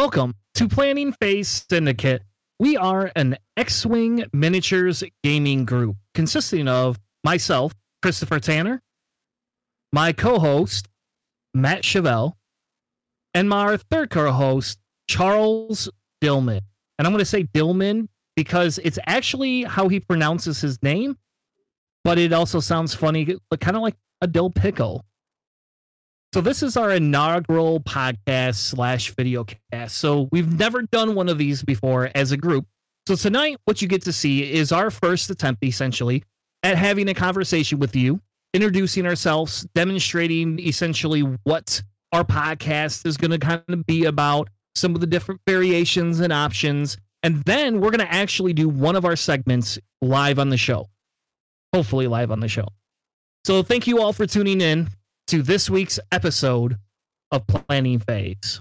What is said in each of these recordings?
Welcome to Planning Phase Syndicate. We are an X Wing miniatures gaming group consisting of myself, Christopher Tanner, my co host, Matt Chevelle, and my third co host, Charles Dillman. And I'm going to say Dillman because it's actually how he pronounces his name, but it also sounds funny, kind of like a dill pickle. So this is our inaugural podcast slash video cast. So we've never done one of these before as a group. So tonight, what you get to see is our first attempt, essentially, at having a conversation with you, introducing ourselves, demonstrating essentially what our podcast is going to kind of be about, some of the different variations and options, and then we're going to actually do one of our segments live on the show. Hopefully, live on the show. So thank you all for tuning in to this week's episode of Planning Phase.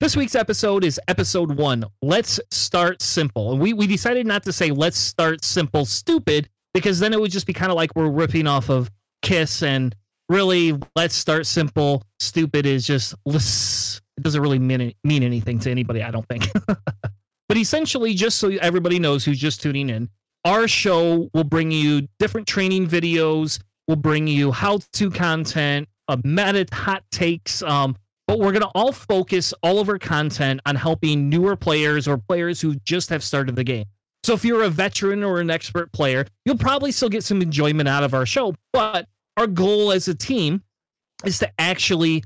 This week's episode is episode one. Let's start simple. And we, we decided not to say let's start simple stupid because then it would just be kind of like we're ripping off of Kiss and really let's start simple stupid is just it doesn't really mean, mean anything to anybody, I don't think. but essentially, just so everybody knows who's just tuning in, our show will bring you different training videos, We'll bring you how to content, a meta hot takes. Um, but we're going to all focus all of our content on helping newer players or players who just have started the game. So if you're a veteran or an expert player, you'll probably still get some enjoyment out of our show. But our goal as a team is to actually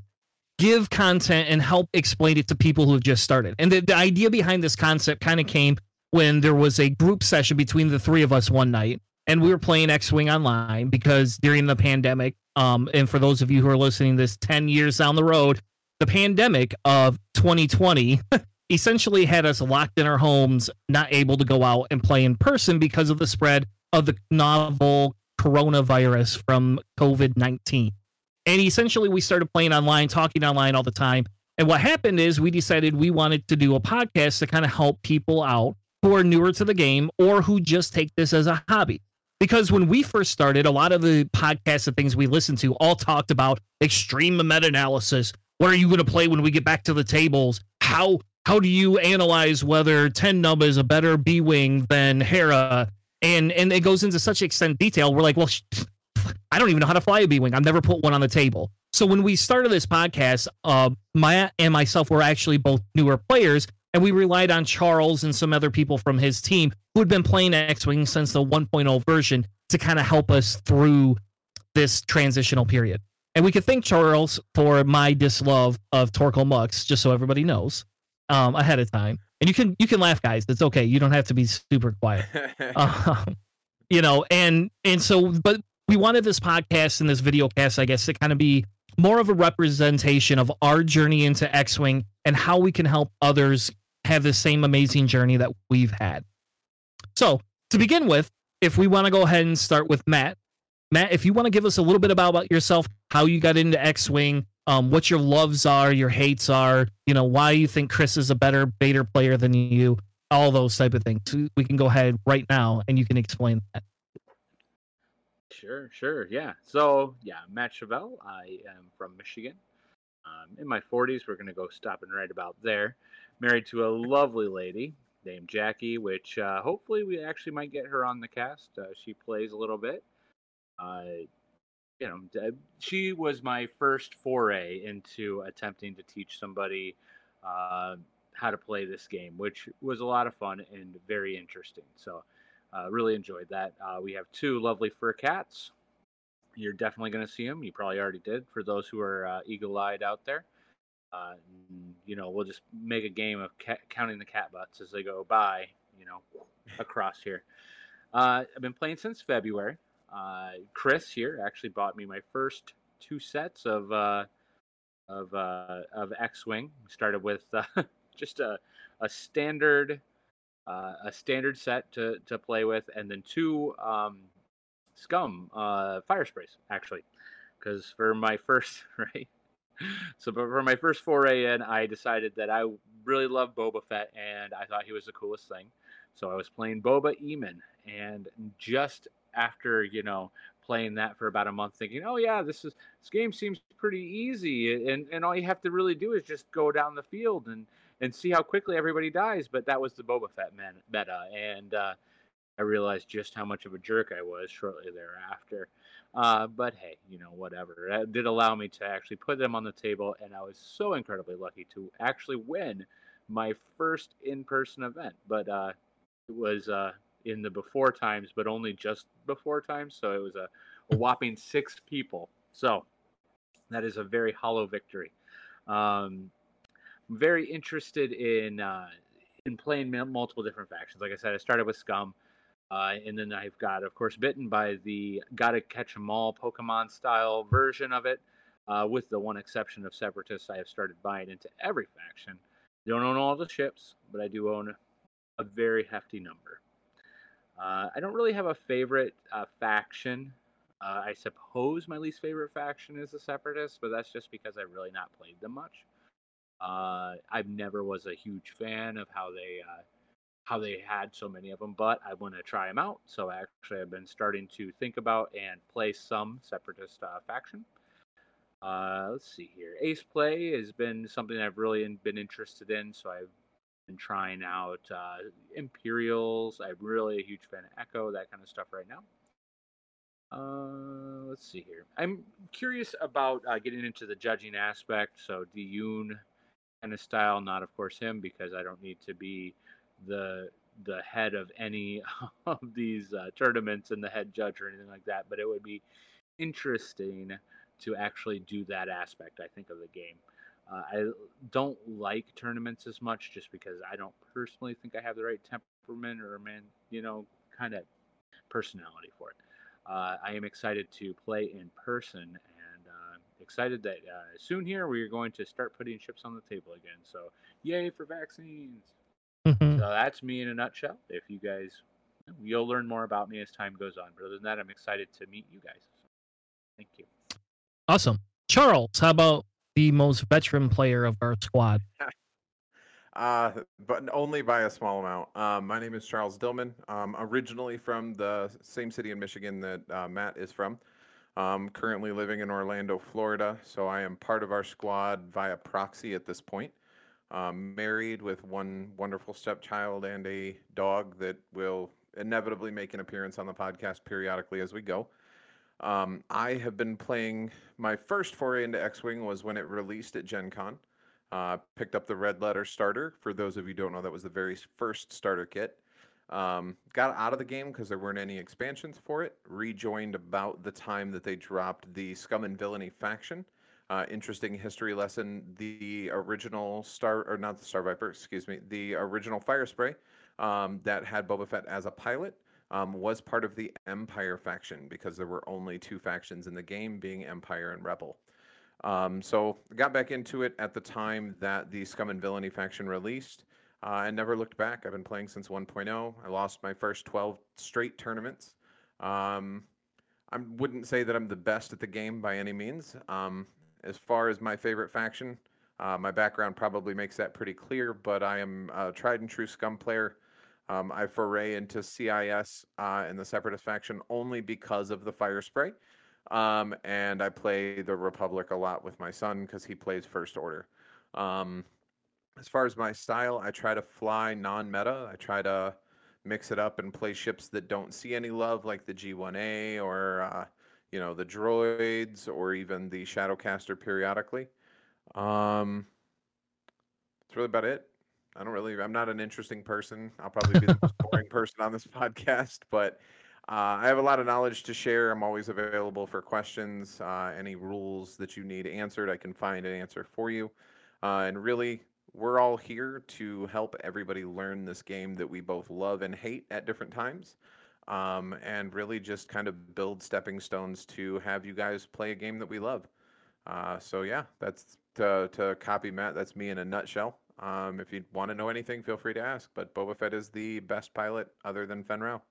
give content and help explain it to people who have just started. And the, the idea behind this concept kind of came when there was a group session between the three of us one night and we were playing X-wing online because during the pandemic, um, and for those of you who are listening, this ten years down the road, the pandemic of 2020 essentially had us locked in our homes, not able to go out and play in person because of the spread of the novel coronavirus from COVID 19. And essentially, we started playing online, talking online all the time. And what happened is we decided we wanted to do a podcast to kind of help people out who are newer to the game or who just take this as a hobby because when we first started, a lot of the podcasts and things we listened to all talked about extreme meta analysis. What are you going to play when we get back to the tables? How how do you analyze whether Ten Numb is a better B wing than Hera? And and it goes into such extent detail. We're like, well, sh- I don't even know how to fly a B wing. I've never put one on the table. So when we started this podcast, uh, Maya and myself were actually both newer players, and we relied on Charles and some other people from his team who had been playing X-Wing since the 1.0 version to kind of help us through this transitional period. And we could thank Charles for my dislove of Torkil Mux, just so everybody knows um, ahead of time. And you can you can laugh, guys. It's okay. You don't have to be super quiet. um, you know, and and so, but we wanted this podcast and this video cast, I guess, to kind of be more of a representation of our journey into X-Wing and how we can help others have the same amazing journey that we've had. So, to begin with, if we want to go ahead and start with Matt, Matt, if you want to give us a little bit about, yourself, how you got into X Wing, um, what your loves are, your hates are, you know, why you think Chris is a better Vader player than you, all those type of things. We can go ahead right now and you can explain that. Sure, sure, yeah. So, yeah, Matt Chevelle. I am from Michigan. Um, in my 40s, we're going to go stop and right about there married to a lovely lady named Jackie, which uh, hopefully we actually might get her on the cast. Uh, she plays a little bit. Uh, you know, she was my first foray into attempting to teach somebody uh, how to play this game, which was a lot of fun and very interesting. So, uh, really enjoyed that. Uh, we have two lovely fur cats. You're definitely going to see them. You probably already did for those who are eagle eyed out there. Uh, you know, we'll just make a game of ca- counting the cat butts as they go by, you know, across here. Uh, I've been playing since February. Uh, Chris here actually bought me my first two sets of uh, of uh, of X-wing. Started with just a a standard a standard set to to play with, and then two um, scum fire sprays actually, because for my first right so for my first foray in, I decided that I really love Boba Fett and I thought he was the coolest thing. So I was playing Boba Emon, and just after you know playing that for about a month, thinking, "Oh yeah, this is this game seems pretty easy, and and all you have to really do is just go down the field and and see how quickly everybody dies." But that was the Boba Fett meta, and uh, I realized just how much of a jerk I was shortly thereafter. Uh, but hey, you know, whatever. It did allow me to actually put them on the table, and I was so incredibly lucky to actually win my first in-person event. But uh, it was uh, in the before times, but only just before times. So it was a, a whopping six people. So that is a very hollow victory. Um, I'm very interested in uh, in playing multiple different factions. Like I said, I started with Scum. Uh, and then I've got, of course, bitten by the gotta catch 'em all Pokemon style version of it. Uh, with the one exception of Separatists, I have started buying into every faction. Don't own all the ships, but I do own a very hefty number. Uh, I don't really have a favorite uh, faction. Uh, I suppose my least favorite faction is the Separatists, but that's just because I've really not played them much. Uh, I never was a huge fan of how they how they had so many of them, but I want to try them out. So actually, I've been starting to think about and play some separatist uh, faction. Uh, let's see here. Ace play has been something I've really been interested in, so I've been trying out uh, Imperials. I'm really a huge fan of Echo, that kind of stuff right now. Uh, let's see here. I'm curious about uh, getting into the judging aspect. So Diyun kind of style, not of course him because I don't need to be the the head of any of these uh, tournaments and the head judge or anything like that, but it would be interesting to actually do that aspect. I think of the game. Uh, I don't like tournaments as much just because I don't personally think I have the right temperament or man, you know, kind of personality for it. Uh, I am excited to play in person and uh, excited that uh, soon here we are going to start putting chips on the table again. So, yay for vaccines! Mm-hmm. So that's me in a nutshell. If you guys, you'll learn more about me as time goes on. But other than that, I'm excited to meet you guys. So, thank you. Awesome. Charles, how about the most veteran player of our squad? Uh, but only by a small amount. Um, my name is Charles Dillman. Um, originally from the same city in Michigan that uh, Matt is from. Um, currently living in Orlando, Florida. So I am part of our squad via proxy at this point um, married with one wonderful stepchild and a dog that will inevitably make an appearance on the podcast periodically as we go. Um, I have been playing my first foray into X Wing was when it released at Gen Con. Uh, picked up the red letter starter. For those of you don't know, that was the very first starter kit. Um, got out of the game because there weren't any expansions for it. Rejoined about the time that they dropped the Scum and Villainy faction. Uh, interesting history lesson. The original Star, or not the Star Viper, excuse me, the original Fire Spray um, that had Boba Fett as a pilot um, was part of the Empire faction because there were only two factions in the game, being Empire and Rebel. Um, so got back into it at the time that the Scum and Villainy faction released. Uh, and never looked back. I've been playing since 1.0. I lost my first 12 straight tournaments. Um, I wouldn't say that I'm the best at the game by any means. Um, as far as my favorite faction, uh, my background probably makes that pretty clear, but I am a tried and true scum player. Um, I foray into CIS uh, and the Separatist faction only because of the fire spray. Um, and I play the Republic a lot with my son because he plays First Order. Um, as far as my style, I try to fly non meta. I try to mix it up and play ships that don't see any love, like the G1A or uh, you know, the droids or even the Shadowcaster periodically. Um, that's really about it. I don't really, I'm not an interesting person. I'll probably be the most boring person on this podcast, but uh, I have a lot of knowledge to share. I'm always available for questions. Uh, any rules that you need answered, I can find an answer for you. Uh, and really, we're all here to help everybody learn this game that we both love and hate at different times um, and really just kind of build stepping stones to have you guys play a game that we love. Uh, so yeah, that's to, to copy Matt. That's me in a nutshell. Um, if you want to know anything, feel free to ask. But Boba Fett is the best pilot other than Fenn Rau.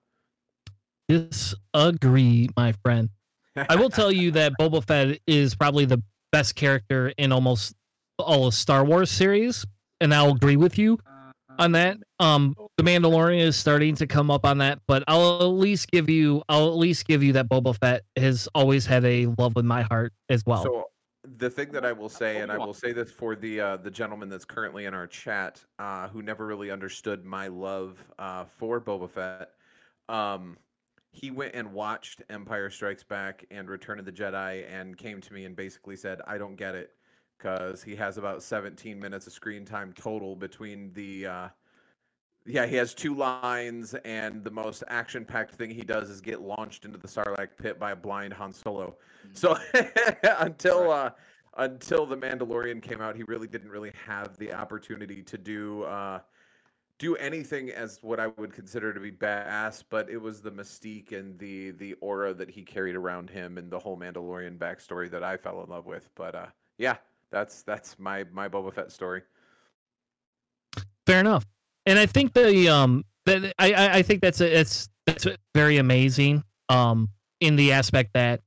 Disagree, my friend. I will tell you that Boba Fett is probably the best character in almost all of Star Wars series, and I'll agree with you. On that. Um, the Mandalorian is starting to come up on that, but I'll at least give you, I'll at least give you that Boba Fett has always had a love in my heart as well. So the thing that I will say, and I will say this for the uh, the gentleman that's currently in our chat, uh, who never really understood my love uh, for Boba Fett. Um, he went and watched Empire Strikes Back and Return of the Jedi, and came to me and basically said, "I don't get it," because he has about 17 minutes of screen time total between the. Uh, yeah, he has two lines, and the most action-packed thing he does is get launched into the Sarlacc pit by a blind Han Solo. So until Right. uh, until the Mandalorian came out, he really didn't really have the opportunity to do uh, do anything as what I would consider to be badass. But it was the mystique and the the aura that he carried around him, and the whole Mandalorian backstory that I fell in love with. But uh, yeah, that's that's my my Boba Fett story. Fair enough. And I think the um that I I think that's a, it's that's very amazing um in the aspect that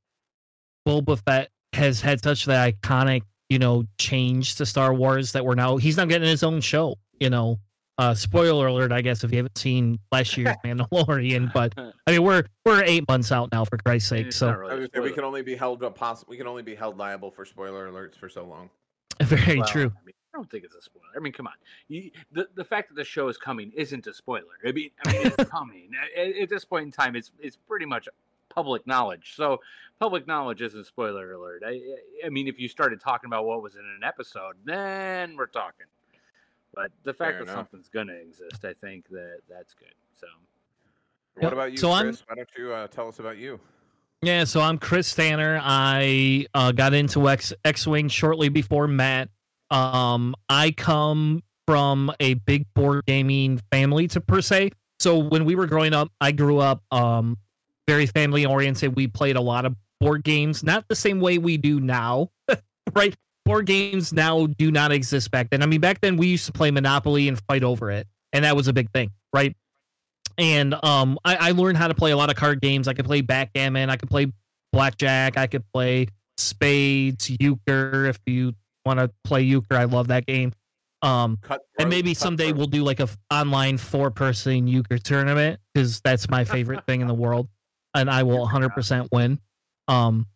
Boba Fett has had such the iconic you know change to Star Wars that we're now he's now getting his own show. You know, uh spoiler alert, I guess if you haven't seen last year's Mandalorian, but I mean we're we're eight months out now for Christ's sake. it's So really was a gonna say, we can only be held up poss- we can only be held liable for spoiler alerts for so long. very Well, true. I, mean, I don't think it's a spoiler. I mean, come on. You, the the fact that the show is coming isn't a spoiler. I mean, I mean it's coming. At, at this point in time, it's it's pretty much public knowledge. So public knowledge isn't spoiler alert. I I mean, if you started talking about what was in an episode, then we're talking. But the fact Fair that enough. something's gonna exist, I think that that's good. So What Yep. about you, So I'm- Chris? Why don't you uh, tell us about you? Yeah, so I'm Chris Stanner. I uh, got into X X Wing shortly before Matt. Um, I come from a big board gaming family to per se. So when we were growing up, I grew up um, very family oriented. We played a lot of board games, not the same way we do now, right? Board games now do not exist back then. I mean, back then we used to play Monopoly and fight over it, and that was a big thing, right? And um, I, I learned how to play a lot of card games. I could play backgammon. I could play blackjack. I could play spades, euchre. If you want to play euchre, I love that game. Um, Cut and maybe someday we'll do like a f- online four person euchre tournament because that's my favorite thing in the world, and I will 100% win. Um,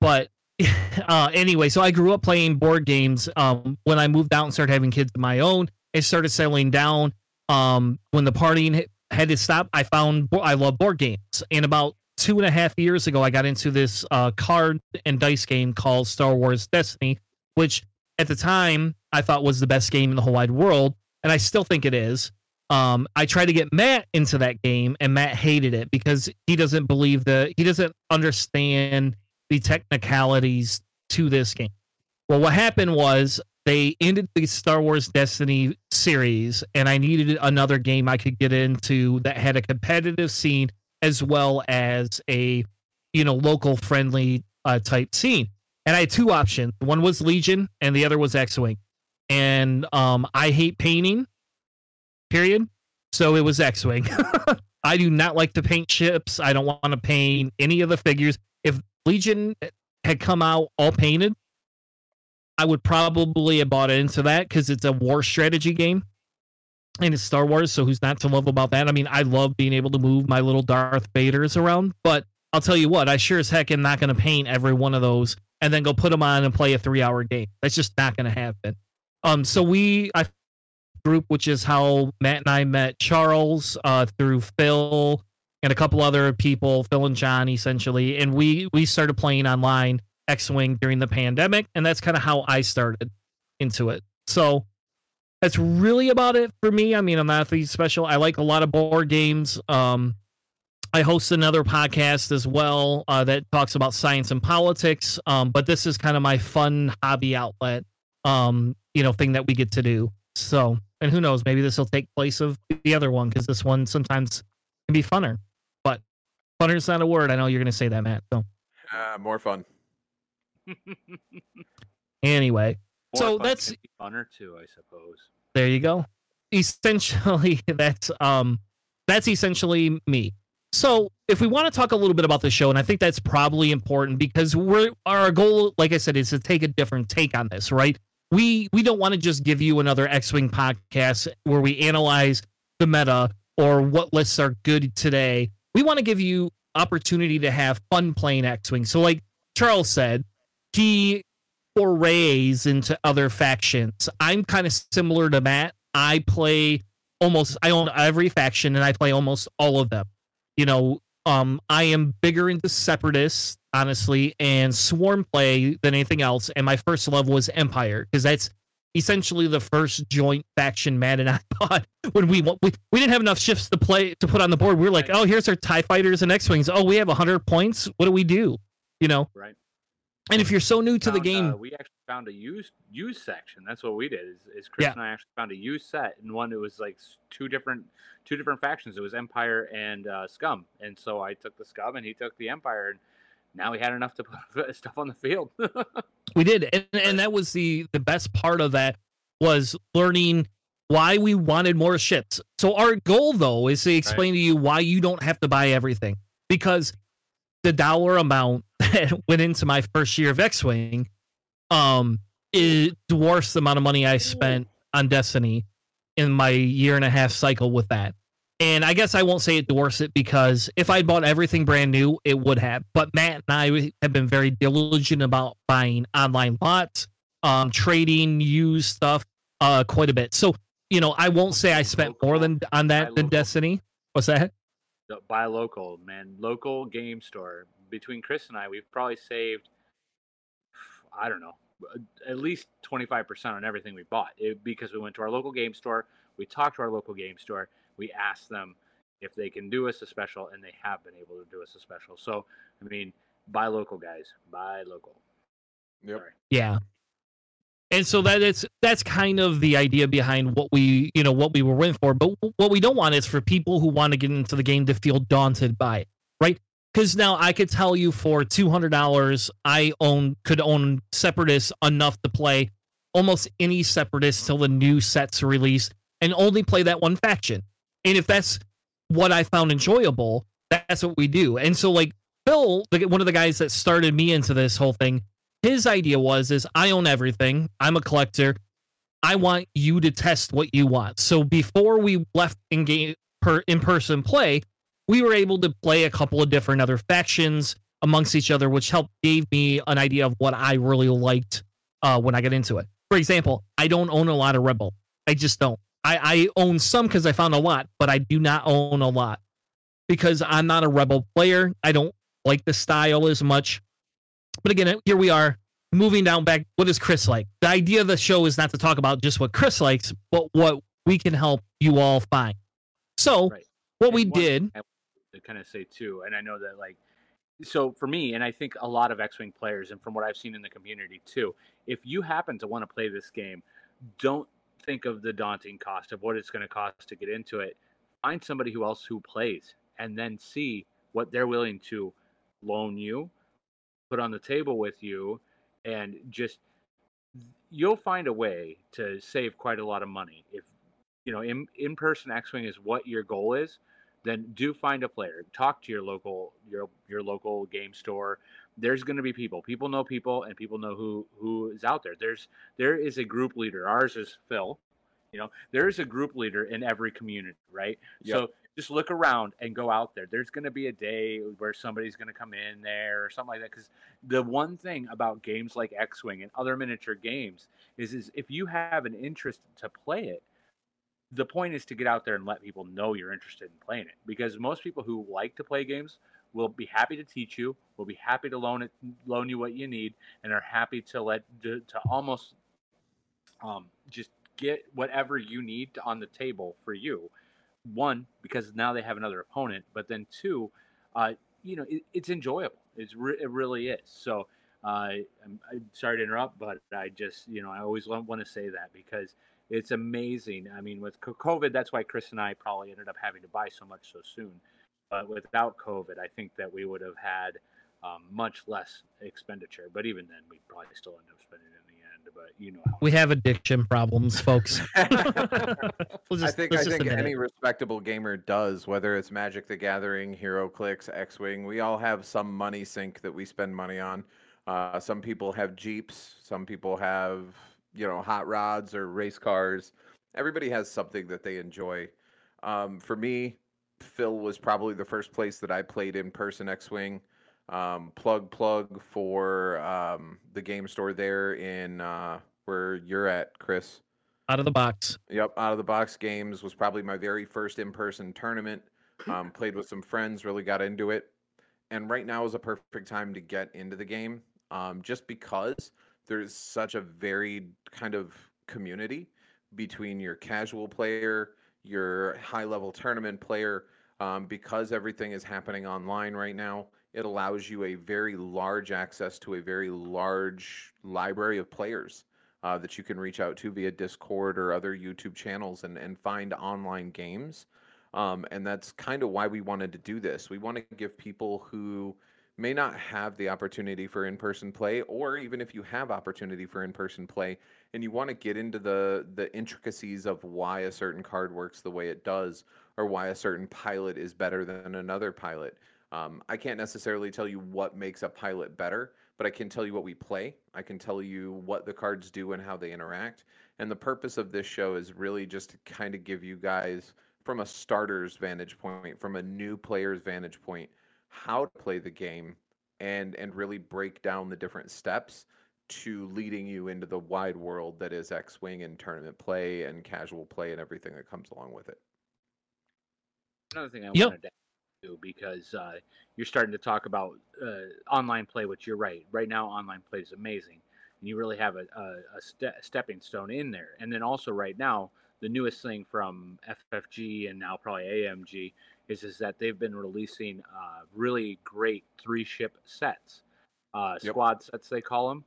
but uh, anyway, so I grew up playing board games. Um, when I moved out and started having kids of my own, it started settling down. Um, when the partying had to stop, I found I love board games, and about two and a half years ago, I got into this uh, card and dice game called Star Wars Destiny, which at the time I thought was the best game in the whole wide world, and I still think it is. Um, I tried to get Matt into that game, and Matt hated it because he doesn't believe the he doesn't understand the technicalities to this game. Well, what happened was they ended the Star Wars Destiny series, and I needed another game I could get into that had a competitive scene as well as a you know local friendly uh, type scene. And I had two options. One was Legion, and the other was X-wing. And um, I hate painting. Period. So it was X-wing. I do not like to paint ships. I don't want to paint any of the figures. If Legion had come out all painted, I would probably have bought into that because it's a war strategy game and it's Star Wars. So who's not to love about that? I mean, I love being able to move my little Darth Vaders around, but I'll tell you what, I sure as heck am not going to paint every one of those and then go put them on and play a three hour game. That's just not going to happen. Um, so we, I group, which is how Matt and I met Charles uh, through Phil and a couple other people, Phil and John, essentially, and we we started playing online X-wing during the pandemic, and that's kind of how I started into it. So that's really about it for me. I mean, I'm not the special. I like a lot of board games. Um, I host another podcast as well uh, that talks about science and politics. Um, but this is kind of my fun hobby outlet, um, you know, thing that we get to do. So, and who knows, maybe this will take place of the other one because this one sometimes can be funner. But funner is not a word. I know you're going to say that, Matt. So Uh, more fun. anyway, More So fun that's- funner too, I suppose. there you go. Essentially, that's um, that's essentially me. So, if we want to talk a little bit about the show, and I think that's probably important because we're our goal, like I said, is to take a different take on this, right? we we don't want to just give you another X-wing podcast where we analyze the meta or what lists are good today. We want to give you opportunity to have fun playing X-wing. So, like Charles said, he forays into other factions. I'm kind of similar to Matt. I play almost I own every faction and I play almost all of them. You know, um I am bigger into separatists, honestly, and swarm play than anything else. And my first love was Empire, because that's essentially the first joint faction Matt and I bought when we, we we didn't have enough shifts to play to put on the board. We were like, oh, here's our TIE fighters and X-Wings. Oh, we have hundred points. What do we do? You know? Right. And if you're so new to the game, uh, we actually found a used used section. That's what we did. Is, is Chris Yeah. and I actually found a used set, and one that was like two different two different factions. It was Empire and uh, Scum, and so I took the Scum, and he took the Empire, and now we had enough to put stuff on the field. We did, and and that was the the best part of that was learning why we wanted more ships. So our goal though is to explain to you why you don't have to buy everything because the dollar amount that went into my first year of X-wing, um, it dwarfs the amount of money I spent on Destiny in my year and a half cycle with that. And I guess I won't say it dwarfs it because if I bought everything brand new, it would have. But Matt and I have been very diligent about buying online lots, um, trading used stuff, uh, quite a bit. So you know, I won't say I spent more than on Buy that than local. Destiny. What's that? Buy local, man. Local game store. Between Chris and I, we've probably saved, I don't know, at least 25% on everything we bought it, because we went to our local game store. We talked to our local game store. We asked them if they can do us a special, and they have been able to do us a special. So, I mean, buy local, guys. Buy local. Yep. Sorry. Yeah. And so that it's that's kind of the idea behind what we you know what we were in for. But what we don't want is for people who want to get into the game to feel daunted by it, right? Because now I could tell you for two hundred dollars, I own could own Separatists enough to play almost any Separatist till the new sets released, and only play that one faction. And if that's what I found enjoyable, that's what we do. And so like Phil, the, one of the guys that started me into this whole thing, his idea was is I own everything. I'm a collector. I want you to test what you want. So before we left in game per in person play, we were able to play a couple of different other factions amongst each other, which helped gave me an idea of what I really liked uh, when I got into it. For example, I don't own a lot of Rebel. I just don't. I, I own some because I found a lot, but I do not own a lot because I'm not a Rebel player. I don't like the style as much. But again, uh, here we are moving down back. What is Chris like? The idea of the show is not to talk about just what Chris likes, but what we can help you all find. So, Right. what And we one did, I to kind of say too, and I know that like, so for me, and I think a lot of X-wing players, and from what I've seen in the community too, if you happen to want to play this game, don't think of the daunting cost of what it's going to cost to get into it. Find somebody who else who plays, and then see what they're willing to loan you, put on the table with you, and just you'll find a way to save quite a lot of money if you know in in person X-wing is what your goal is. Then do find a player. Talk to your local your your local game store. There's going to be people. People know people, and people know who who is out there. There's there is a group leader. Ours is Phil. You know, there is a group leader in every community, right? Yep. So just look around and go out there. There's going to be a day where somebody's going to come in there or something like that. Because the one thing about games like X Wing and other miniature games is, is if you have an interest to play it, the point is to get out there and let people know you're interested in playing it. Because most people who like to play games will be happy to teach you, We'll be happy to loan it, loan you what you need, and are happy to let to, to almost um, just get whatever you need on the table for you. One because now they have another opponent but then two uh, you know it, it's enjoyable. It's re- it really is. So uh, I'm, I'm sorry to interrupt but i just you know i always want to say that because it's amazing. I mean with covid that's why chris and i probably ended up having to buy so much so soon but without covid i think that we would have had um, much less expenditure but even then we'd probably still end up spending it in the end but you know how we have addiction problems, folks. We'll I think I think any respectable gamer does, whether it's Magic the Gathering, HeroClix, X Wing. We all have some money sink that we spend money on. Uh, some people have Jeeps. Some people have you know, hot rods or race cars. Everybody has something that they enjoy. Um, for me, Phil was probably the first place that I played in person X Wing. Um, plug plug for um, the game store there in uh, where you're at, Chris. Out of the box. Yep, out of the box games was probably my very first in person tournament. Um, played with some friends, really got into it, and right now is a perfect time to get into the game, um, just because there's such a varied kind of community between your casual player, your high level tournament player, um, because everything is happening online right now. It allows you a very large access to a very large library of players uh, that you can reach out to via Discord or other YouTube channels and, and find online games. Um, and that's kind of why we wanted to do this. We want to give people who may not have the opportunity for in-person play or even if you have opportunity for in-person play and you want to get into the the intricacies of why a certain card works the way it does or why a certain pilot is better than another pilot. Um, i can't necessarily tell you what makes a pilot better but i can tell you what we play. I can tell you what the cards do and how they interact. And the purpose of this show is really just to kind of give you guys from a starter's vantage point from a new player's vantage point how to play the game and and really break down the different steps to leading you into the wide world that is X-wing and tournament play and casual play and everything that comes along with it. Another thing I Yep. wanted to do because uh, you're starting to talk about uh, online play, which you're right. Right now, online play is amazing, and you really have a, a, a ste- stepping stone in there. And then also right now, the newest thing from FFG and now probably AMG is is that they've been releasing uh, really great three ship sets, uh, Yep. squad sets they call them,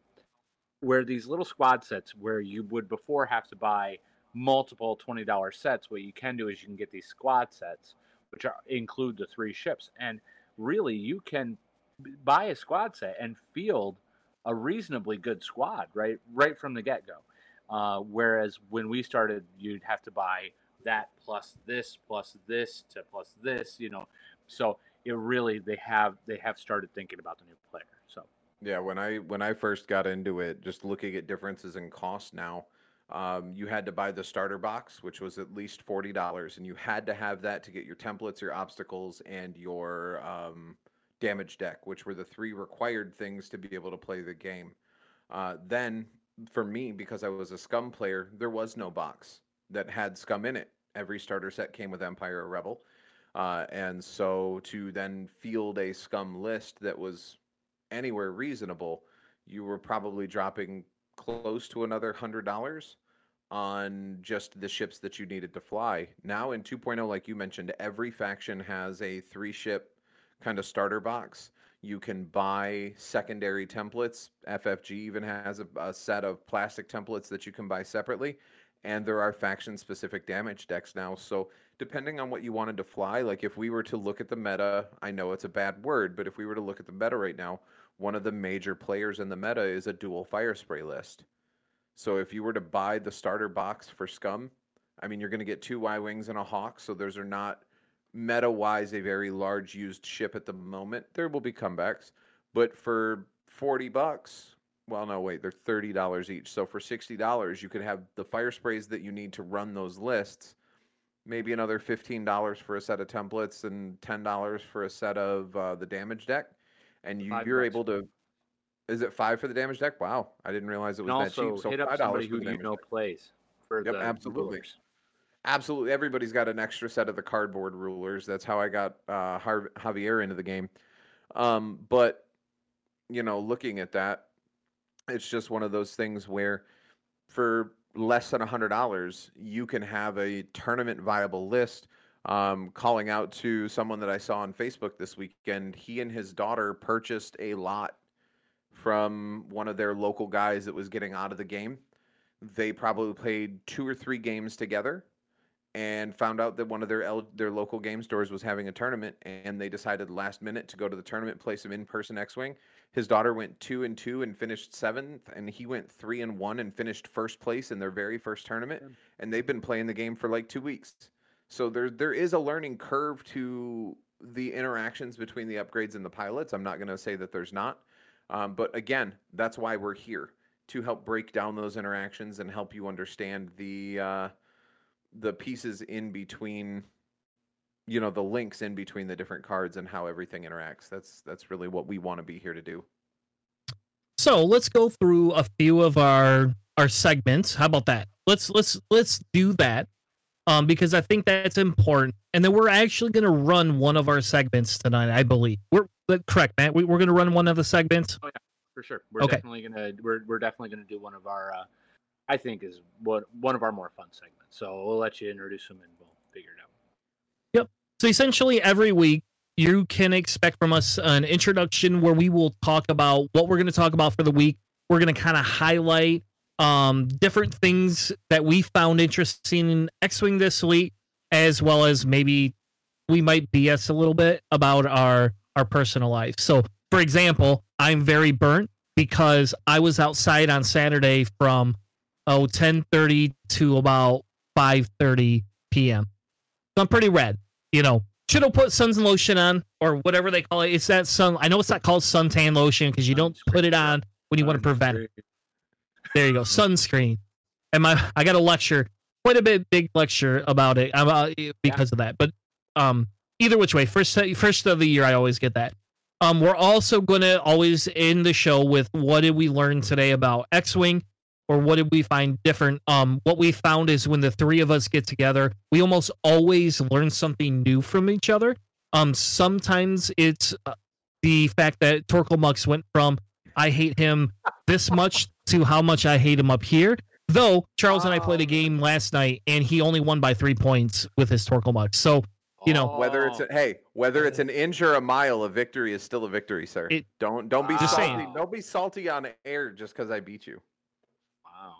where these little squad sets where you would before have to buy multiple twenty dollar sets. What you can do is you can get these squad sets, which are include the three ships, and really you can buy a squad set and field a reasonably good squad right right from the get go. Uh, whereas when we started, you'd have to buy that plus this plus this to plus this, you know. So it really they have they have started thinking about the new player. So Yeah, when I when I first got into it, just looking at differences in cost now, um, you had to buy the starter box, which was at least forty dollars, and you had to have that to get your templates, your obstacles, and your um, damage deck, which were the three required things to be able to play the game. Uh, then, for me, because I was a Scum player, there was no box that had Scum in it. Every starter set came with Empire or Rebel. Uh, and so to then field a Scum list that was anywhere reasonable, you were probably dropping close to another hundred dollars on just the ships that you needed to fly. Now in 2.0, like you mentioned, every faction has a three ship kind of starter box. You can buy secondary templates. FFG even has a, a set of plastic templates that you can buy separately. And there are faction specific damage decks now. So, depending on what you wanted to fly, like if we were to look at the meta, I know it's a bad word, but if we were to look at the meta right now, one of the major players in the meta is a dual fire spray list. So if you were to buy the starter box for Scum, I mean, you're going to get two Y Wings and a Hawk. So those are not meta wise a very large used ship at the moment. There will be comebacks. But for 40 bucks, well, no, wait, they're $30 each. So for $60, you could have the fire sprays that you need to run those lists. Maybe another $15 for a set of templates and $10 for a set of uh, the damage deck. And you, you're able to. Is it five for the damage deck? Wow, I didn't realize it and was that also cheap. So hit up somebody who you know deck. plays for Yep, the absolutely. rulers. Absolutely, everybody's got an extra set of the cardboard rulers. That's how I got uh, Javier into the game. Um, but you know, looking at that, it's just one of those things where, for less than a hundred dollars, you can have a tournament viable list. Um, calling out to someone that I saw on Facebook this weekend, he and his daughter purchased a lot from one of their local guys that was getting out of the game. They probably played two or three games together and found out that one of their el- their local game stores was having a tournament and they decided last minute to go to the tournament play some in-person x-wing. His daughter went two and two and finished seventh and he went three and one and finished first place in their very first tournament. And they've been playing the game for like two weeks so there there is a learning curve to the interactions between the upgrades and the pilots i'm not going to say that there's not um, but again that's why we're here to help break down those interactions and help you understand the uh, the pieces in between you know the links in between the different cards and how everything interacts. That's that's really what we want to be here to do. So let's go through a few of our our segments. How about that? Let's let's let's do that um because i think that's important and then we're actually going to run one of our segments tonight i believe we're correct matt we, we're going to run one of the segments oh, yeah, for sure we're Okay. definitely gonna we're, we're definitely gonna do one of our uh i think is what one of our more fun segments so we'll let you introduce them and we'll figure it out Yep. So essentially, every week you can expect from us an introduction where we will talk about what we're going to talk about for the week. We're going to kind of highlight um, different things that we found interesting in X Wing this week, as well as maybe we might BS a little bit about our our personal life. So, for example, I'm very burnt because I was outside on Saturday from oh 10:30 to about 5:30 p.m. So I'm pretty red you know, should have put suns and lotion on or whatever they call it. It's that sun. I know it's not called suntan lotion because you don't put it on when you want to prevent it. There you go, sunscreen. And my, I got a lecture, quite a bit big lecture about it about because of that. But um, either which way, first first of the year, I always get that. Um, we're also gonna always end the show with what did we learn today about X-wing or what did we find different? Um, what we found is when the three of us get together, we almost always learn something new from each other. Um, sometimes it's uh, the fact that Torkil Mux went from I hate him this much to how much I hate him up here. Though Charles and I played a game ah. last night and he only won by three points with his Torkil Mux. So you know, whether it's a, oh. hey whether it's an inch or a mile a victory is still a victory sir It- don't don't be salty saying. don't be salty on air just because i beat you wow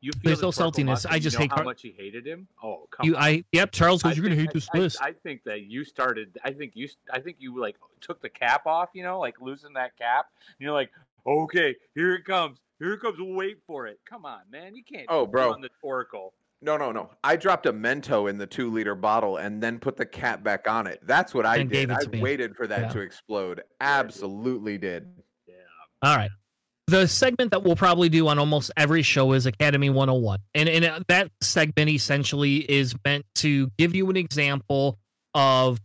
you feel There's the no saltiness. Mux I just you know hate how Car- much he hated him oh come you on. I yep, Charles goes, You're gonna think- hate this I, list. I, I think that you started. I think you. I think you like took the cap off. You know, like losing that cap. And you're like, okay, here it comes. Here it comes. Wait for it. Come on, man. You can't. Oh, bro. On the Oracle. no no no i dropped a mento in the two liter bottle and then put the cap back on it that's what i And gave did it i me. waited for that Yeah. to explode absolutely did Yeah. All right. The segment that we'll probably do on almost every show is Academy 101. And, and uh, that segment essentially is meant to give you an example of,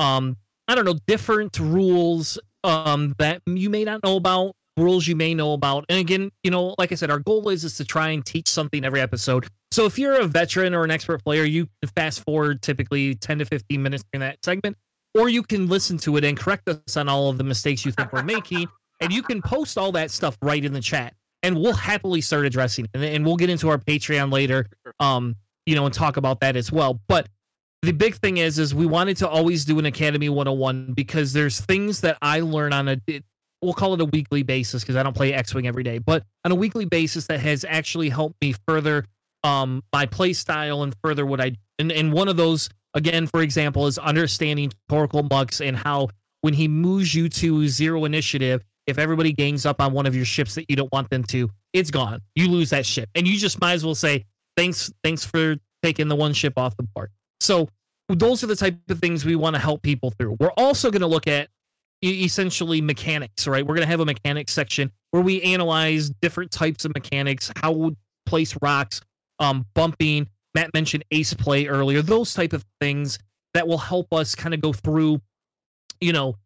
um, I don't know, different rules um, that you may not know about, rules you may know about. And again, you know, like I said, our goal is, is to try and teach something every episode. So if you're a veteran or an expert player, you can fast forward typically 10 to 15 minutes in that segment, or you can listen to it and correct us on all of the mistakes you think we're making and you can post all that stuff right in the chat and we'll happily start addressing it and, and we'll get into our patreon later um you know and talk about that as well but the big thing is is we wanted to always do an academy 101 because there's things that i learn on a we'll call it a weekly basis because i don't play x-wing every day but on a weekly basis that has actually helped me further um my play style and further what i and, and one of those again for example is understanding Torkil Mux and how when he moves you to zero initiative if everybody gangs up on one of your ships that you don't want them to, it's gone. You lose that ship, and you just might as well say thanks, thanks for taking the one ship off the board. So those are the type of things we want to help people through. We're also going to look at essentially mechanics, right? We're going to have a mechanics section where we analyze different types of mechanics, how we place rocks, um, bumping. Matt mentioned ace play earlier. Those type of things that will help us kind of go through, you know,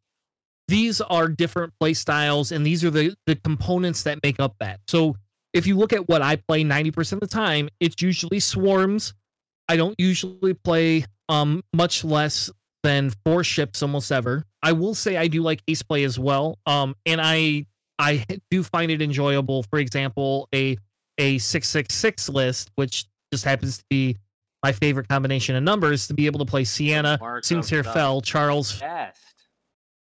these are different play styles and these are the the components that make up that so if you look at what i play 90% of the time it's usually swarms i don't usually play um much less than four ships almost ever i will say i do like ace play as well um and i i do find it enjoyable for example a a 666 list which just happens to be my favorite combination of numbers to be able to play sienna Mark Sincere of Fell, Charles Best.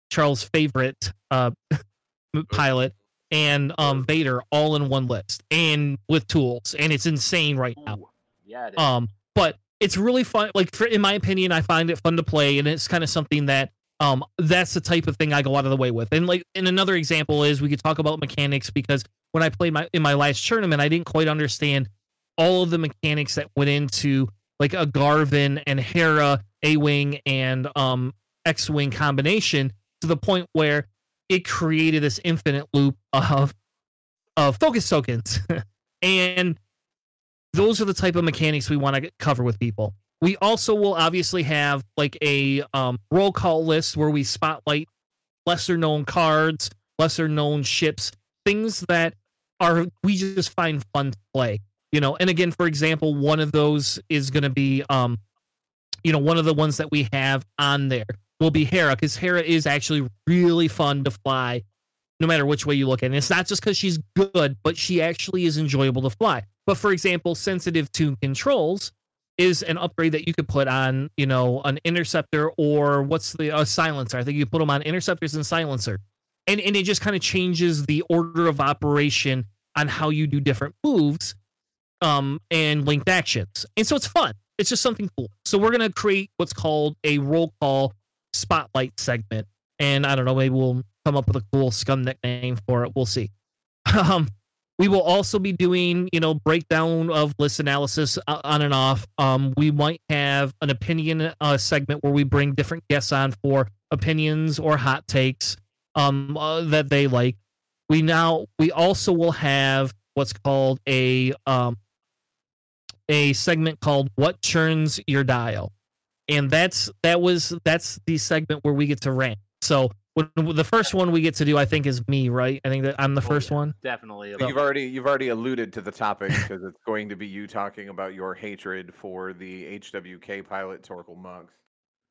Charles' favorite uh, pilot, and um, Vader all in one list and with tools, and it's insane right now. Ooh. Yeah. It is. Um, but it's really fun. Like, for, in my opinion, I find it fun to play, and it's kind of something that um, that's the type of thing I go out of the way with. And like, and another example is we could talk about mechanics because when I played my in my last tournament, I didn't quite understand all of the mechanics that went into like a Garven and Hera A wing and um X wing combination to the point where it created this infinite loop of of focus tokens, and those are the type of mechanics we want to cover with people. We also will obviously have like a um, roll call list where we spotlight lesser known cards, lesser known ships, things that are we just find fun to play. You know, and again, for example, one of those is going to be, um, you know, one of the ones that we have on there will be Hera because Hera is actually really fun to fly, no matter which way you look at it. And it's not just because she's good, but she actually is enjoyable to fly. But for example, sensitive to controls is an upgrade that you could put on, you know, an interceptor or what's the a silencer. I think you put them on interceptors and silencer, and and it just kind of changes the order of operation on how you do different moves, um, and linked actions. And so it's fun. It's just something cool. So we're gonna create what's called a roll call spotlight segment, and I don't know, maybe we'll come up with a cool scum nickname for it. We'll see. Um, we will also be doing, you know, breakdown of list analysis uh, on and off. Um, we might have an opinion uh, segment where we bring different guests on for opinions or hot takes um, uh, that they like. We now we also will have what's called a um, a segment called "What Churns Your Dial," and that's that was that's the segment where we get to rant. So when, the first one we get to do, I think, is me, right? I think that I'm the Oh, first yeah, one. Definitely. But You've already you've already alluded to the topic because it's going to be you talking about your hatred for the HWK pilot Torkil Mux.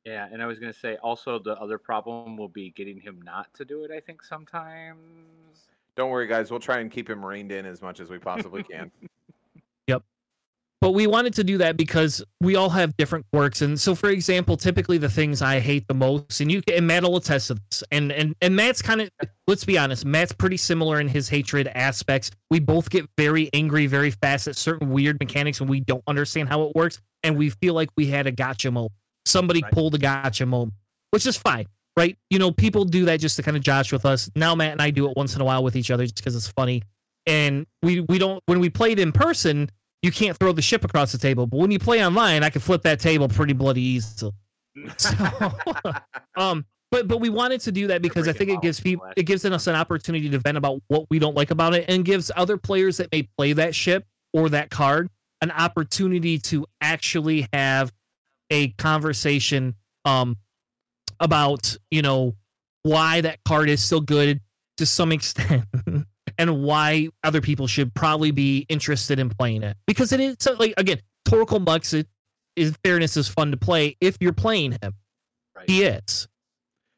Yeah, and I was gonna say also the other problem will be getting him not to do it. I think sometimes. Don't worry, guys. We'll try and keep him reined in as much as we possibly can. but we wanted to do that because we all have different quirks. And so for example typically the things i hate the most and you can and matt will attest to this and and and matt's kind of let's be honest matt's pretty similar in his hatred aspects. We both get very angry very fast at certain weird mechanics and we don't understand how it works and we feel like we had a gotcha moment. Somebody Right. pulled a gotcha moment which is fine right? You know people do that just to kind of josh with us. Now matt and i do it once in a while with each other just because it's funny. And we we don't when we played in person you can't throw the ship across the table. But when you play online, I can flip that table pretty bloody easily. So, um, but but we wanted to do that because I think it gives people it gives us an opportunity to vent about what we don't like about it, and gives other players that may play that ship or that card an opportunity to actually have a conversation um about you know why that card is still good to some extent and why other people should probably be interested in playing it because it is like again Torkil Mux is, is fairness is fun to play if you're playing him Right. he is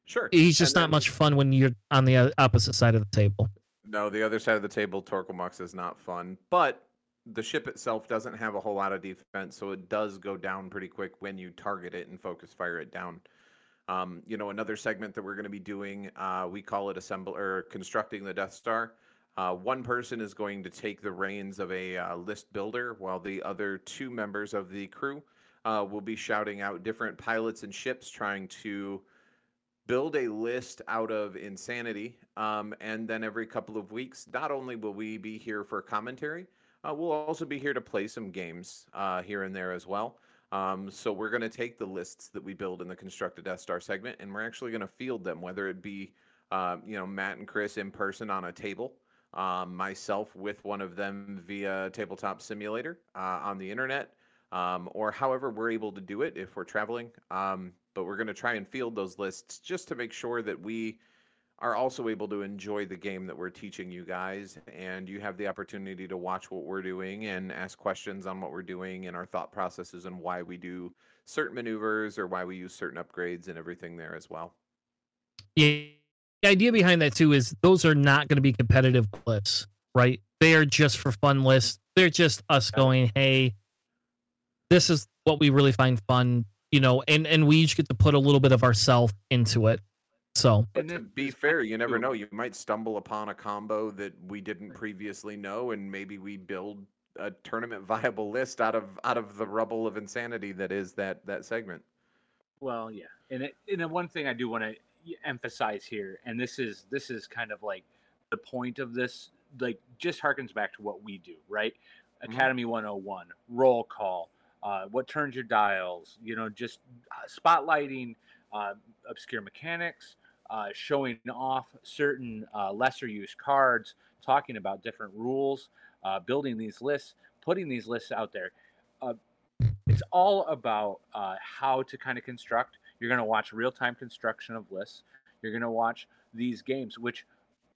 sure. he's just And not then- much fun when you're on the opposite side of the table No, the other side of the table, Torkil Mux is not fun, but the ship itself doesn't have a whole lot of defense, so it does go down pretty quick when you target it and focus fire it down. Um, you know, another segment that we're going to be doing, uh, we call it assemble or constructing the Death Star. Uh, one person is going to take the reins of a uh, list builder, while the other two members of the crew uh, will be shouting out different pilots and ships, trying to build a list out of insanity. Um, and then every couple of weeks, not only will we be here for commentary, uh, we'll also be here to play some games uh, here and there as well. Um, so we're going to take the lists that we build in the constructed Death Star segment, and we're actually going to field them, whether it be, um, you know, Matt and Chris in person on a table, um, myself with one of them via Tabletop Simulator uh, on the internet, um, or however we're able to do it if we're traveling. Um, but we're going to try and field those lists just to make sure that we are also able to enjoy the game that we're teaching you guys and you have the opportunity to watch what we're doing and ask questions on what we're doing and our thought processes and why we do certain maneuvers or why we use certain upgrades and everything there as well. yeah the idea behind that too is those are not going to be competitive lists right? They are just for fun lists. They're just us going hey this is what we really find fun you know and and we each get to put a little bit of ourself into it so. But And to then be fair, you never know. You might stumble upon a combo that we didn't previously know, and maybe we build a tournament viable list out of out of the rubble of insanity that is that that segment. Well, yeah, and it, and then one thing I do want to emphasize here, and this is this is kind of like the point of this, like just harkens back to what we do, right? Mhm. Academy 101, roll call, uh, what turns your dials, you know, just uh, spotlighting uh, obscure mechanics, uh, showing off certain uh, lesser used cards, talking about different rules, uh, building these lists, putting these lists out there. Uh, it's all about uh, how to kind of construct. You're going to watch real time construction of lists. You're going to watch these games, which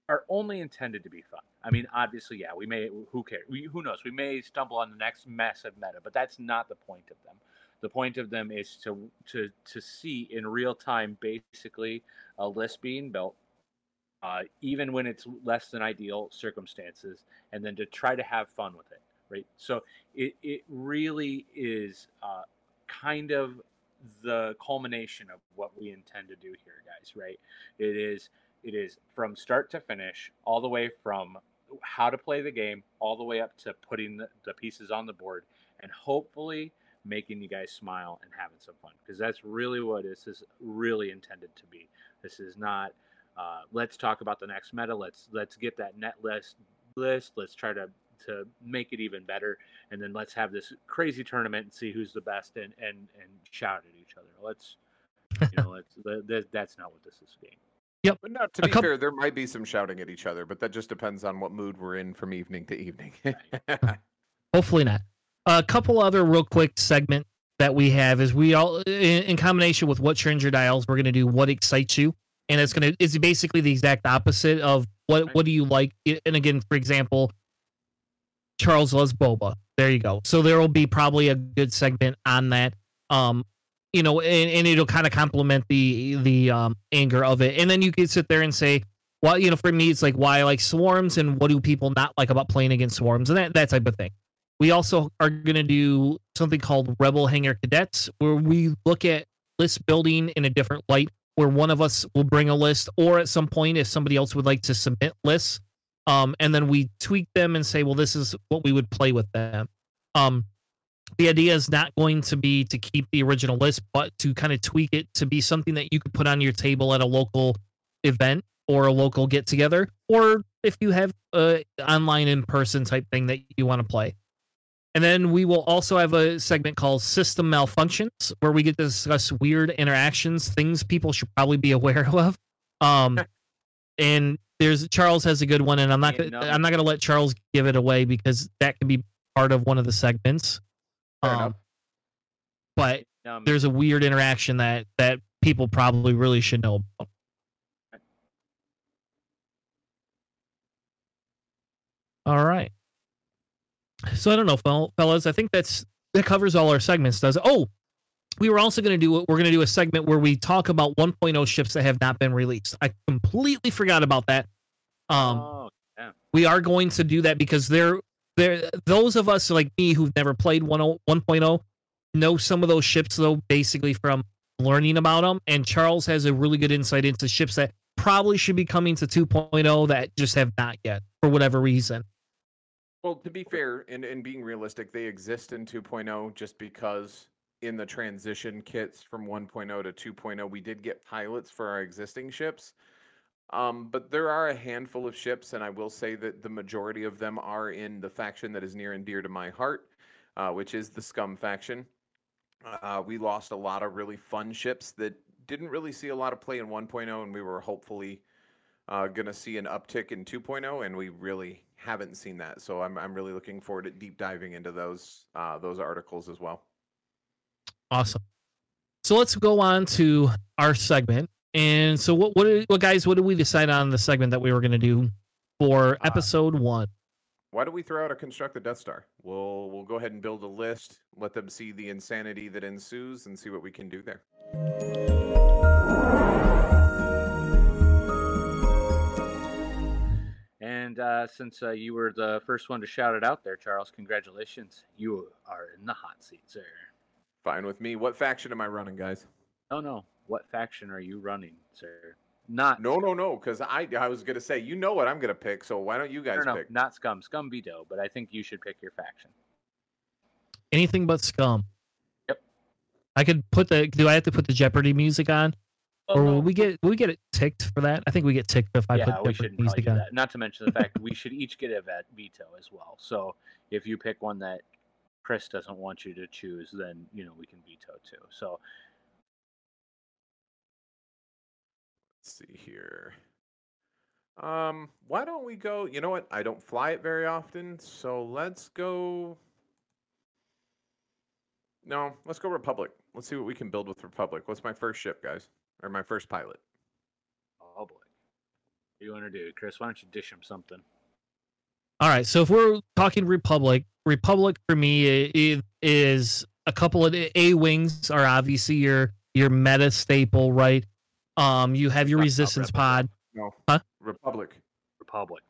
are only intended to be fun. I mean, obviously, yeah, we may, who cares? We, who knows? We may stumble on the next massive meta, but that's not the point of them. The point of them is to to to see in real time, basically, a list being built, uh, even when it's less than ideal circumstances, and then to try to have fun with it, right? So it it really is uh, kind of the culmination of what we intend to do here, guys. Right? It is it is from start to finish, all the way from how to play the game, all the way up to putting the, the pieces on the board, and hopefully making you guys smile and having some fun because that's really what this is really intended to be. This is not uh, let's talk about the next meta. Let's let's get that net list list. Let's try to to make it even better, and then let's have this crazy tournament and see who's the best and and and shout at each other. Let's you know let's that, that's not what this is being. Yep. But not to be fair, there might be some shouting at each other, but that just depends on what mood we're in from evening to evening. Hopefully not. A couple other real quick segment that we have is we all in, in combination with what turns your dials, we're going to do what excites you, and it's going to it's basically the exact opposite of what what do you like. And again, for example, Charles loves boba. There you go. So there will be probably a good segment on that. Um, you know, and, and it'll kind of complement the the um anger of it, and then you can sit there and say, well, you know, for me, it's like why I like swarms and what do people not like about playing against swarms and that that type of thing. We also are going to do something called Rebel Hangar Cadets, where we look at list building in a different light, where one of us will bring a list, or at some point, if somebody else would like to submit lists, um, and then we tweak them and say, well, this is what we would play with them. Um, the idea is not going to be to keep the original list, but to kind of tweak it to be something that you could put on your table at a local event or a local get together, or if you have a online in person type thing that you want to play. And then we will also have a segment called System Malfunctions, where we get to discuss weird interactions, things people should probably be aware of. Um, and there's Charles has a good one, and I'm not gonna, I'm not gonna let Charles give it away because that can be part of one of the segments. Um, but there's a weird interaction that that people probably really should know about. All right. So I don't know, fellas. I think that's that covers all our segments. Does it? Oh, we were also going to do we're going to do a segment where we talk about 1.0 ships that have not been released. I completely forgot about that. Um, oh, yeah. we are going to do that because there, there, those of us like me who've never played 1.0 know some of those ships though, basically from learning about them. And Charles has a really good insight into ships that probably should be coming to 2.0 that just have not yet for whatever reason. Well, to be fair and, and being realistic, they exist in 2.0 just because in the transition kits from 1.0 to 2.0, we did get pilots for our existing ships. Um, but there are a handful of ships, and I will say that the majority of them are in the faction that is near and dear to my heart, uh, which is the Scum faction. Uh, we lost a lot of really fun ships that didn't really see a lot of play in 1.0, and we were hopefully uh, going to see an uptick in 2.0, and we really haven't seen that. So I'm I'm really looking forward to deep diving into those uh, those articles as well. Awesome. So let's go on to our segment. And so what what what guys what did we decide on the segment that we were going to do for uh, episode uh, 1? Why don't we throw out a construct the Death Star? We'll we'll go ahead and build a list, let them see the insanity that ensues and see what we can do there. And uh, since uh, you were the first one to shout it out there, Charles, congratulations. You are in the hot seat, sir. Fine with me. What faction am I running, guys? No, no. What faction are you running, sir? Not no, no, no. Because I, I was gonna say, you know what I'm gonna pick. So why don't you guys no, no, pick? Not scum. Scum veto. But I think you should pick your faction. Anything but scum. Yep. I could put the. Do I have to put the Jeopardy music on? Oh, or will we get will we get it ticked for that? I think we get ticked if I yeah, put we should music on. That. Not to mention the fact we should each get a veto as well. So if you pick one that Chris doesn't want you to choose, then you know we can veto too. So let's see here. Um, why don't we go? You know what? I don't fly it very often, so let's go. No, let's go Republic. Let's see what we can build with Republic. What's my first ship, guys? Or my first pilot? Oh boy. What do you want to do, Chris? Why don't you dish him something? All right. So if we're talking Republic, Republic for me i- is a couple of A wings are obviously your your meta staple, right? Um, you have your Not- not resistance Rebel. pod. No. Huh? Republic. Republic.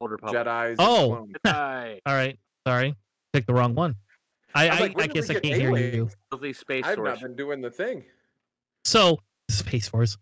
Old Republic. Jedi's. Oh. Jedi. All right. Sorry, picked the wrong one. I I was I, like, I guess I can't hear you. A-wings? Lovely space I've not been doing the thing. So Space Force.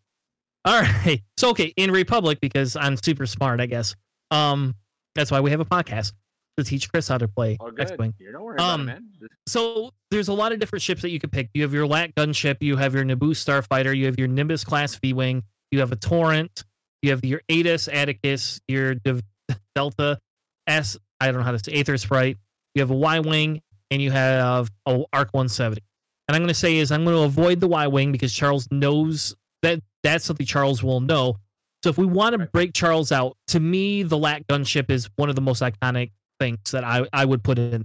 All right. So okay, in Republic because I'm super smart, I guess. Um, that's why we have a podcast to teach Chris how to play All X. Wing. You don't worry about it, Um, So there's a lot of different ships that you could pick. You have your LAAT gunship, you have your Naboo starfighter, you have your Nimbus class V wing, you have a Torrent, you have your Atis Atticus, your Delta S. I don't know how to say Aether Sprite. You have a Y wing, and you have a Arc 170. And I'm going to say is I'm going to avoid the Y wing because Charles knows that that's something Charles will know. So if we want to break Charles out, to me the LAAT gunship is one of the most iconic things that I I would put in.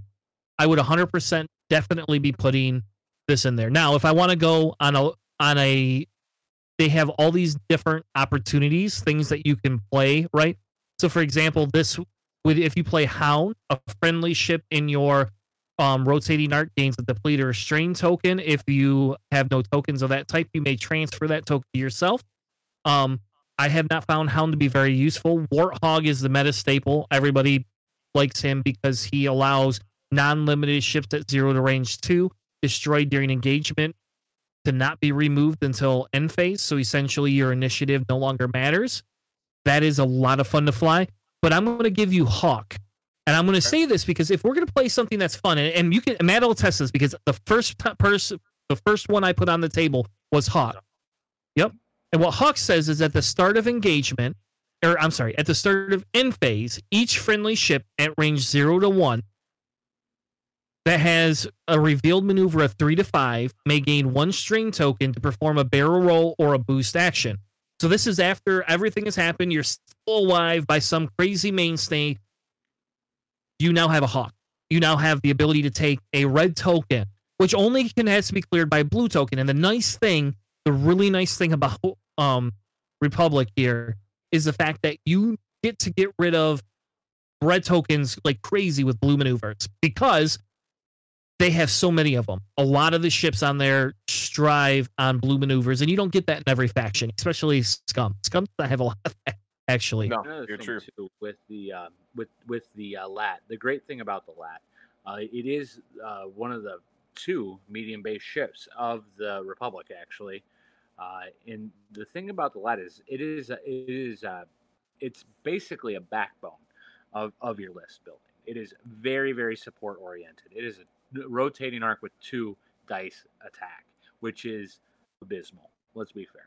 I would 100% definitely be putting this in there. Now, if I want to go on a on a they have all these different opportunities, things that you can play, right? So for example, this would if you play Hound, a friendly ship in your um, rotating arc gains a deplete or strain token. If you have no tokens of that type, you may transfer that token to yourself. Um, I have not found Hound to be very useful. Warthog is the meta staple. Everybody likes him because he allows non-limited ships at zero to range two destroyed during engagement to not be removed until end phase. So essentially, your initiative no longer matters. That is a lot of fun to fly. But I'm going to give you Hawk, and I'm going to say this because if we're going to play something that's fun, and, and you can, Matt will test this because the first person, the first one I put on the table was Hawk. Yep. And what Hawk says is at the start of engagement, or I'm sorry, at the start of end phase, each friendly ship at range zero to one that has a revealed maneuver of three to five may gain one strain token to perform a barrel roll or a boost action. So this is after everything has happened. You're still alive by some crazy mainstay. You now have a hawk. You now have the ability to take a red token, which only can has to be cleared by a blue token. And the nice thing, the really nice thing about um Republic here is the fact that you get to get rid of red tokens like crazy with blue maneuvers because they have so many of them. A lot of the ships on there strive on blue maneuvers, and you don't get that in every faction, especially Scum. Scum I have a lot of that, actually. No, Another you're true. too with the um, with with the uh, LAAT. The great thing about the LAAT, uh, it is uh, one of the two medium based ships of the Republic actually. Uh, and the thing about the LAAT is it is it is it's basically a backbone of of your list building. It is very very support oriented. It is a rotating arc with two dice attack, which is abysmal. Let's be fair,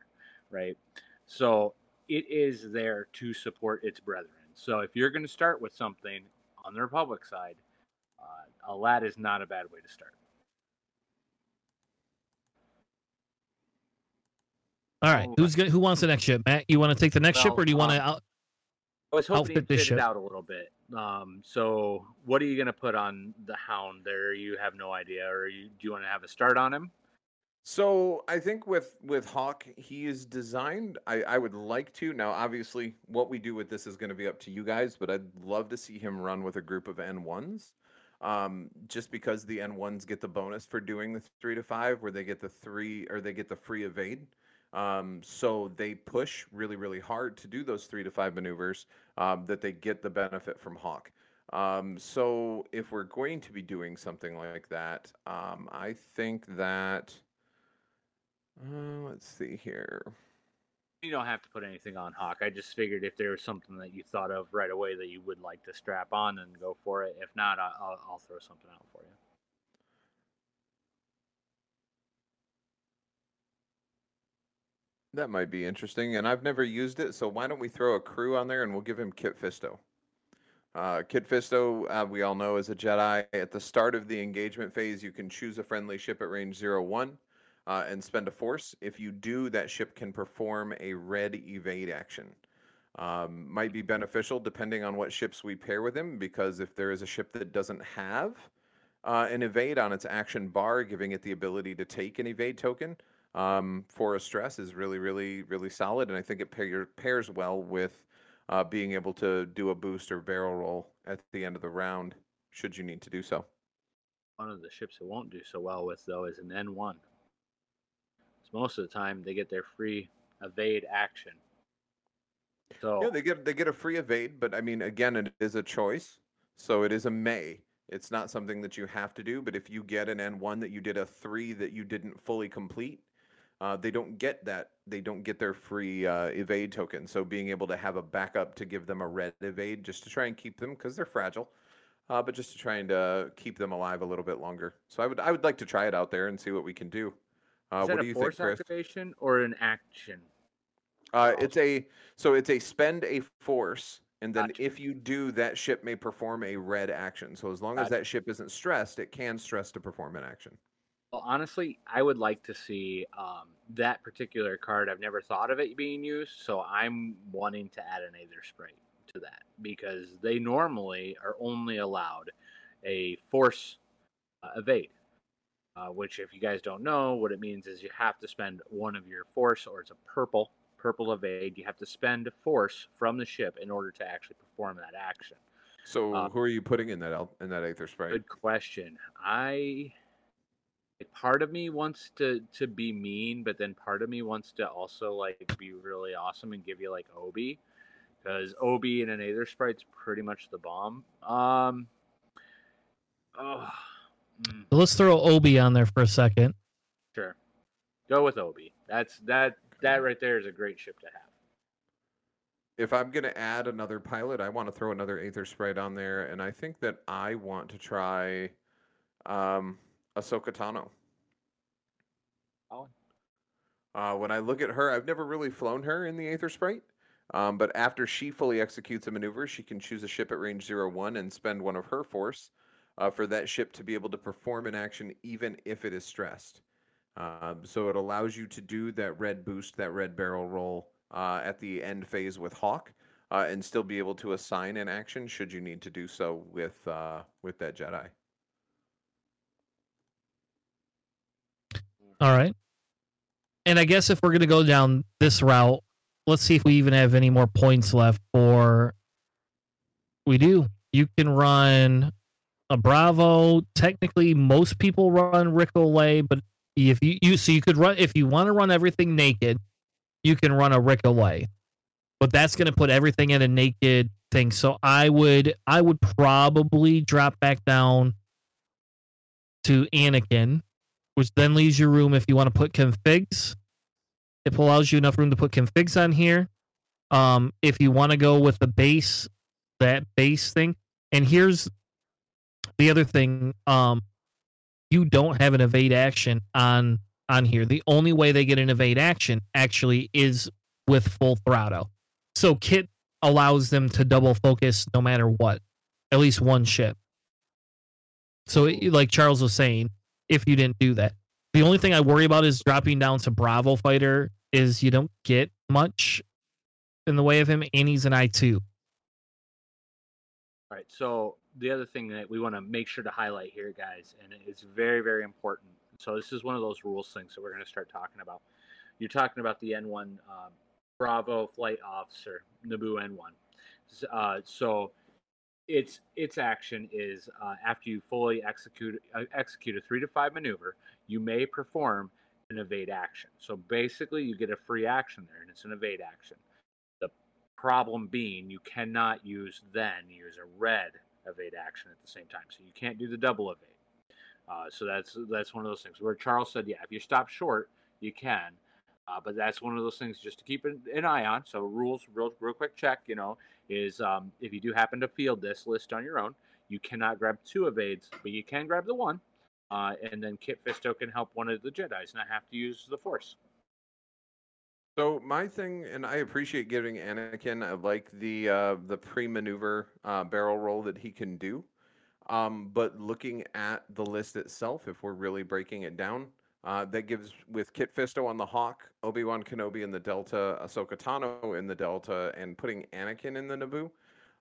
right? So it is there to support its brethren. So if you're going to start with something on the Republic side, uh, a LAAT is not a bad way to start. All right, Oh, who's gonna, who wants the next ship? Matt, you want to take the next ship, or do you want to? um, I was hoping outfit to fit ship. it out a little bit. Um, so what are you going to put on the Hound there? You have no idea, or you, do you want to have a start on him? So I think with with Hawk, he is designed. I I would like to now. Obviously, what we do with this is going to be up to you guys, but I'd love to see him run with a group of N ones. Um, just because the N ones get the bonus for doing the three to five, where they get the three or they get the free evade. Um, so they push really really hard to do those three to five maneuvers. Um, that they get the benefit from Hawk. Um, so if we're going to be doing something like that, um, I think that. Uh, let's see here. You don't have to put anything on Hawk. I just figured if there was something that you thought of right away that you would like to strap on, and go for it. If not, I'll, I'll throw something out for you. That might be interesting, and I've never used it. So why don't we throw a crew on there and we'll give him Kit Fisto. Uh, Kit Fisto, uh, we all know, is a Jedi. At the start of the engagement phase, you can choose a friendly ship at range zero one. uh, and spend a force. If you do, that ship can perform a red evade action. Um, might be beneficial depending on what ships we pair with him, because if there is a ship that doesn't have uh, an evade on its action bar, giving it the ability to take an evade token um, for a stress is really, really, really solid. And I think it pair, pairs well with uh, being able to do a boost or barrel roll at the end of the round, should you need to do so. One of the ships it won't do so well with, though, is an N1. So most of the time, they get their free evade action. So Yeah, they get they get a free evade, but I mean, again, it is a choice, so it is a may. It's not something that you have to do, but if you get an N1 that you did a three that you didn't fully complete, uh, they don't get that. They don't get their free uh, evade token. So being able to have a backup to give them a red evade just to try and keep them because they're fragile, uh, but just to try and uh, keep them alive a little bit longer. So I would I would like to try it out there and see what we can do. Uh, is that what do you think, Chris? activation or an action? Uh, it's a so it's a spend a force, and then Gotcha. if you do, that ship may perform a red action. So as long as that ship isn't stressed, it can stress to perform an action. Well, honestly, I would like to see um, that particular card. I've never thought of it being used, so I'm wanting to add an Aether Sprite to that because they normally are only allowed a force uh, evade. Uh, which, if you guys don't know, what it means is you have to spend one of your force, or it's a purple purple evade. You have to spend force from the ship in order to actually perform that action. So Uh, who are you putting in that in that Aether Sprite? Good question. I part of me wants to to be mean, but then part of me wants to also like be really awesome and give you like Obi, because Obi and an Aether Sprite's pretty much the bomb. Um. Oh. mm, let's throw Obi on there for a second. sure. Go with Obi. That's that that right there is a great ship to have. If I'm gonna add another pilot, I want to throw another Aether Sprite on there, and I think that I want to try um, Ahsoka Tano. Oh. Uh, when I look at her, I've never really flown her in the Aether Sprite. Um, but after she fully executes a maneuver, she can choose a ship at range 0 1 and spend one of her force uh, for that ship to be able to perform an action even if it is stressed. Um, so it allows you to do that red boost, that red barrel roll uh, at the end phase with Hawk, uh, and still be able to assign an action should you need to do so with uh, with that Jedi. All right. And I guess if we're going to go down this route, let's see if we even have any more points left for. We do. You can run a Bravo. Technically, most people run Ric Olié, but if you, you so you could run if you want to run everything naked, you can run a Ric Olié. But that's going to put everything in a naked thing. So I would I would probably drop back down to Anakin which then leaves you room if you want to put configs. It allows you enough room to put configs on here. Um, if you want to go with the base, that base thing. And here's the other thing. Um, you don't have an evade action on on here. The only way they get an evade action actually is with full throttle. So Kit allows them to double focus no matter what, at least one ship. So, it, like Charles was saying, if you didn't do that. The only thing I worry about is dropping down to Bravo fighter is you don't get much in the way of him, and he's an I two. All right. So the other thing that we want to make sure to highlight here, guys, and it's very, very important. So this is one of those rules things that we're going to start talking about. You're talking about the N1 um, Bravo flight officer, Naboo N1. Uh, so its its action is uh, after you fully execute uh, execute a three to five maneuver, you may perform an evade action. So basically, you get a free action there, and it's an evade action. The problem being, you cannot use then use a red evade action at the same time. So you can't do the double evade. Uh, so that's that's one of those things where Charles said, yeah, if you stop short, you can. Uh, but that's one of those things just to keep an, an eye on. So rules, real, real quick check, you know, is um, if you do happen to field this list on your own, you cannot grab two evades, but you can grab the one, uh, and then Kit Fisto can help one of the Jedi's not have to use the Force. So my thing, and I appreciate giving Anakin. I like the uh, the pre-maneuver uh, barrel roll that he can do. Um, but looking at the list itself, if we're really breaking it down, Uh, that gives with Kit Fisto on the Hawk, Obi Wan Kenobi in the Delta, Ahsoka Tano in the Delta, and putting Anakin in the Naboo.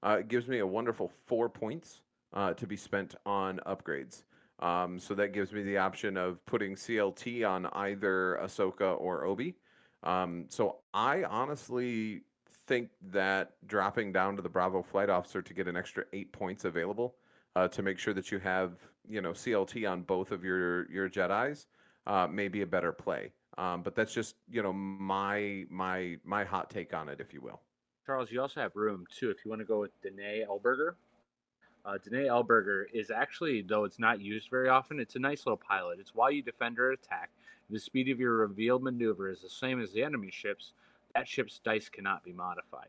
Uh, gives me a wonderful four points uh, to be spent on upgrades. Um, so that gives me the option of putting CLT on either Ahsoka or Obi. Um, so I honestly think that dropping down to the Bravo flight officer to get an extra eight points available uh, to make sure that you have you know CLT on both of your your Jedi's uh, may be a better play. Um, but that's just you know my my my hot take on it, if you will. Charles, you also have room too if you want to go with Dineé Ellberger. Uh, Dineé Ellberger is actually, though it's not used very often, it's a nice little pilot. It's while you defend or attack. The speed of your revealed maneuver is the same as the enemy ship's. That ship's dice cannot be modified.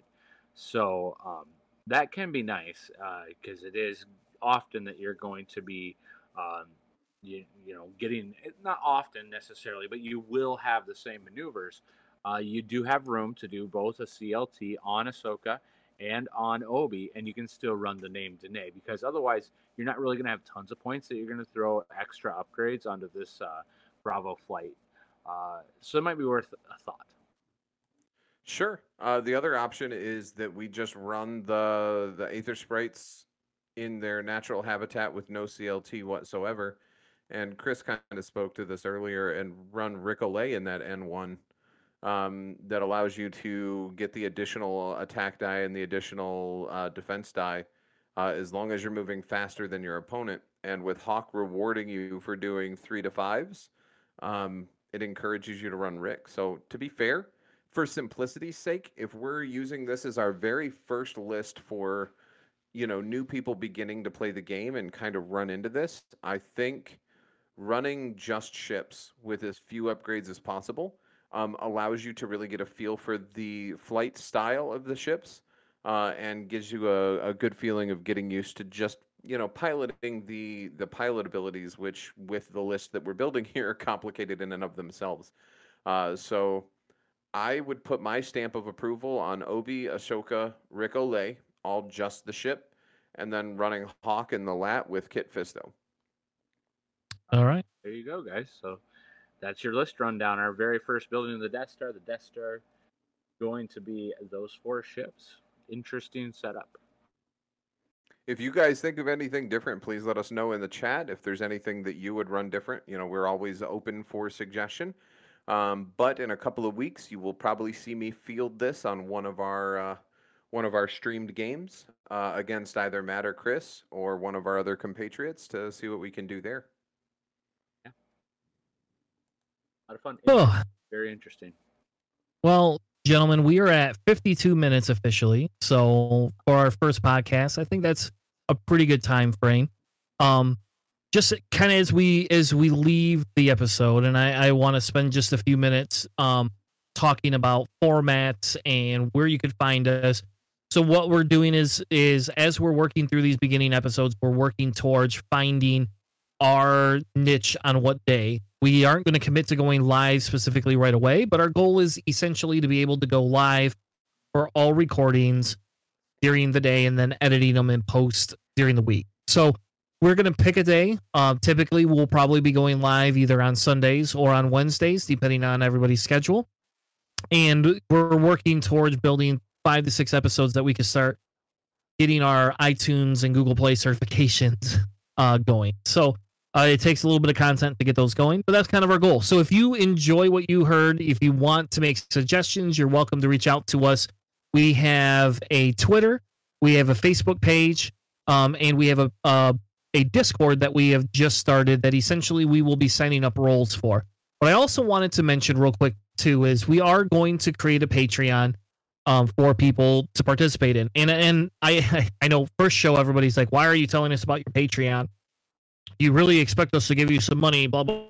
So um, that can be nice because uh, it is often that you're going to be, um, you, you know, getting not often necessarily, but you will have the same maneuvers. Uh, you do have room to do both a CLT on Ahsoka and on Obi, and you can still run the name Dineé because otherwise you're not really going to have tons of points that you're going to throw extra upgrades onto this uh, Bravo flight. Uh, so it might be worth a thought. Sure. Uh, the other option is that we just run the the Aether sprites in their natural habitat with no CLT whatsoever. And Chris kind of spoke to this earlier and run Ric Olié in that N1 um, that allows you to get the additional attack die and the additional uh, defense die uh, as long as you're moving faster than your opponent. And with Hawk rewarding you for doing three to fives, um, it encourages you to run Ric. So to be fair, for simplicity's sake, if we're using this as our very first list for, you know, new people beginning to play the game and kind of run into this, I think running just ships with as few upgrades as possible um, allows you to really get a feel for the flight style of the ships uh, and gives you a, a good feeling of getting used to just you know piloting the the pilot abilities which with the list that we're building here are complicated in and of themselves. Uh, so i would put my stamp of approval on obi ahsoka Ric Olié all just the ship and then running hawk in the LAAT with kit fisto all right there you go guys so that's your list rundown. Our very first building of the Death Star, the Death Star, going to be those four ships. Interesting setup. If you guys think of anything different, please let us know in the chat. If there's anything that you would run different, you know, we're always open for suggestion. Um, but in a couple of weeks, you will probably see me field this on one of our uh, one of our streamed games uh, against either Matt or Chris or one of our other compatriots to see what we can do there. Lot of fun. Oh. Very interesting. Well, gentlemen, we are at 52 minutes officially. So for our first podcast, I think that's a pretty good time frame. Um, just kind of as we as we leave the episode, and I, I want to spend just a few minutes um talking about formats and where you could find us. So what we're doing is is as we're working through these beginning episodes, we're working towards finding our niche on what day. We aren't going to commit to going live specifically right away, but our goal is essentially to be able to go live for all recordings during the day and then editing them in post during the week. So we're going to pick a day. Uh, typically, we'll probably be going live either on Sundays or on Wednesdays, depending on everybody's schedule. And we're working towards building five to six episodes that we can start getting our iTunes and Google Play certifications uh, going. So uh, it takes a little bit of content to get those going, but that's kind of our goal. So if you enjoy what you heard, if you want to make suggestions, you're welcome to reach out to us. We have a Twitter, we have a Facebook page, um, and we have a, a a Discord that we have just started that essentially we will be signing up roles for. What I also wanted to mention real quick too is we are going to create a Patreon um, for people to participate in. And and I I know first show everybody's like, why are you telling us about your Patreon? You really expect us to give you some money, blah, blah.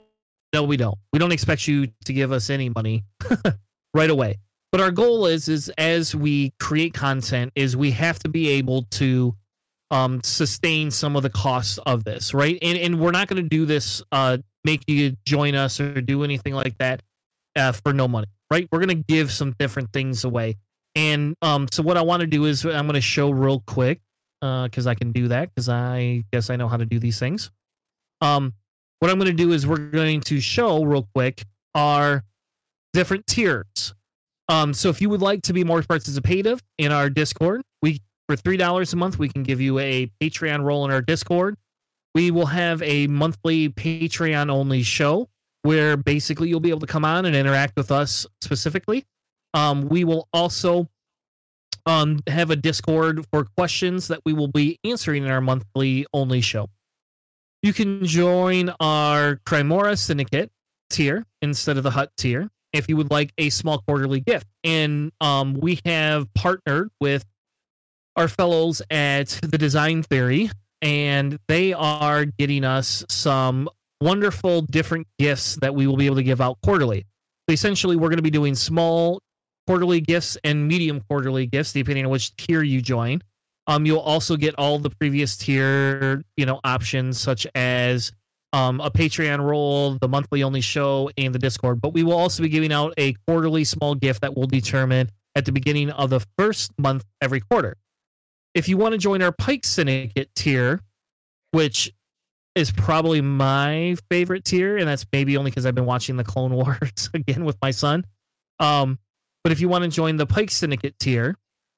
No, we don't. We don't expect you to give us any money right away. But our goal is, is as we create content, is we have to be able to um, sustain some of the costs of this, right? And and we're not going to do this, uh, make you join us or do anything like that uh, for no money, right? We're going to give some different things away. And um, so what I want to do is I'm going to show real quick because uh, I can do that because I guess I know how to do these things. Um, what I'm going to do is we're going to show real quick our different tiers. Um, so if you would like to be more participative in our Discord, we for three dollars a month we can give you a Patreon role in our Discord. We will have a monthly Patreon only show where basically you'll be able to come on and interact with us specifically. Um, we will also um, have a Discord for questions that we will be answering in our monthly only show. You can join our Crimora Syndicate tier instead of the Hutt tier if you would like a small quarterly gift. And um, we have partnered with our fellows at the Design Theory, and they are getting us some wonderful different gifts that we will be able to give out quarterly. Essentially, we're going to be doing small quarterly gifts and medium quarterly gifts, depending on which tier you join. Um, you'll also get all the previous tier, you know, options such as um, a Patreon role, the monthly only show, and the Discord. But we will also be giving out a quarterly small gift that will determine at the beginning of the first month every quarter. If you want to join our Pyke Syndicate tier, which is probably my favorite tier, and that's maybe only because I've been watching the Clone Wars again with my son. Um, but if you want to join the Pyke Syndicate tier,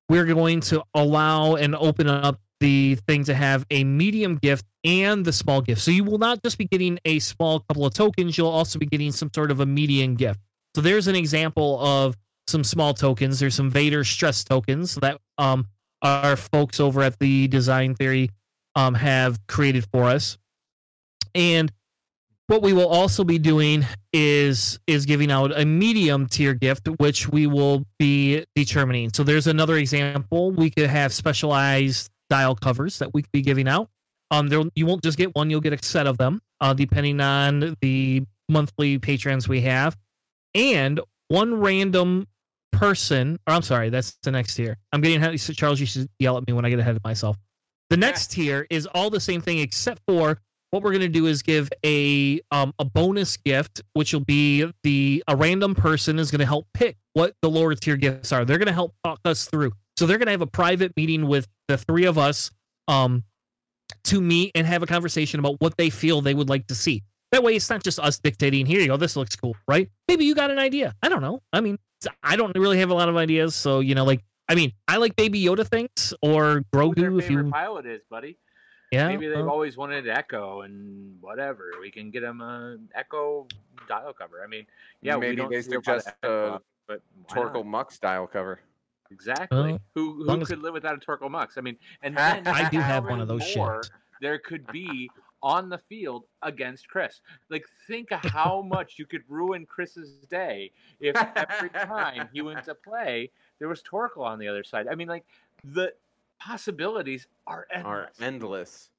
we're going to allow and open up the thing to have a medium gift and the small gift. So you will not just be getting a small couple of tokens, you'll also be getting some sort of a medium gift. So there's an example of some small tokens. There's some Vader stress tokens that um, our folks over at the Design Theory um, have created for us. And what we will also be doing is is giving out a medium tier gift which we will be determining. So there's another example. We could have specialized dial covers that we could be giving out. Um there you won't just get one you'll get a set of them uh, depending on the monthly patrons we have. And one random person or i'm sorry that's the next tier. I'm getting ahead charles you should yell at me when i get ahead of myself. The next tier is all the same thing except for what we're going to do is give a um, a bonus gift, which will be the a random person is going to help pick what the lower tier gifts are. They're going to help talk us through. So they're going to have a private meeting with the three of us um, to meet and have a conversation about what they feel they would like to see. That way, it's not just us dictating. Here you go. This looks cool, right? Maybe you got an idea. I don't know. I mean, I don't really have a lot of ideas. So you know, like, I mean, I like Baby Yoda things or Grogu. If you pilot is, buddy. Yeah. Maybe they've always wanted Echo and whatever. We can get them a Echo dial cover. I mean, yeah, maybe we don't they suggest a but Torkil Mux dial cover. Exactly. Well, who who could live without a Torkil Mux? I mean, and then I do have one of those more shit. There could be on the field against Chris. Like, think of how much you could ruin Chris's day if every time he went to play, there was Torkil on the other side. I mean, like the possibilities are endless. Are endless.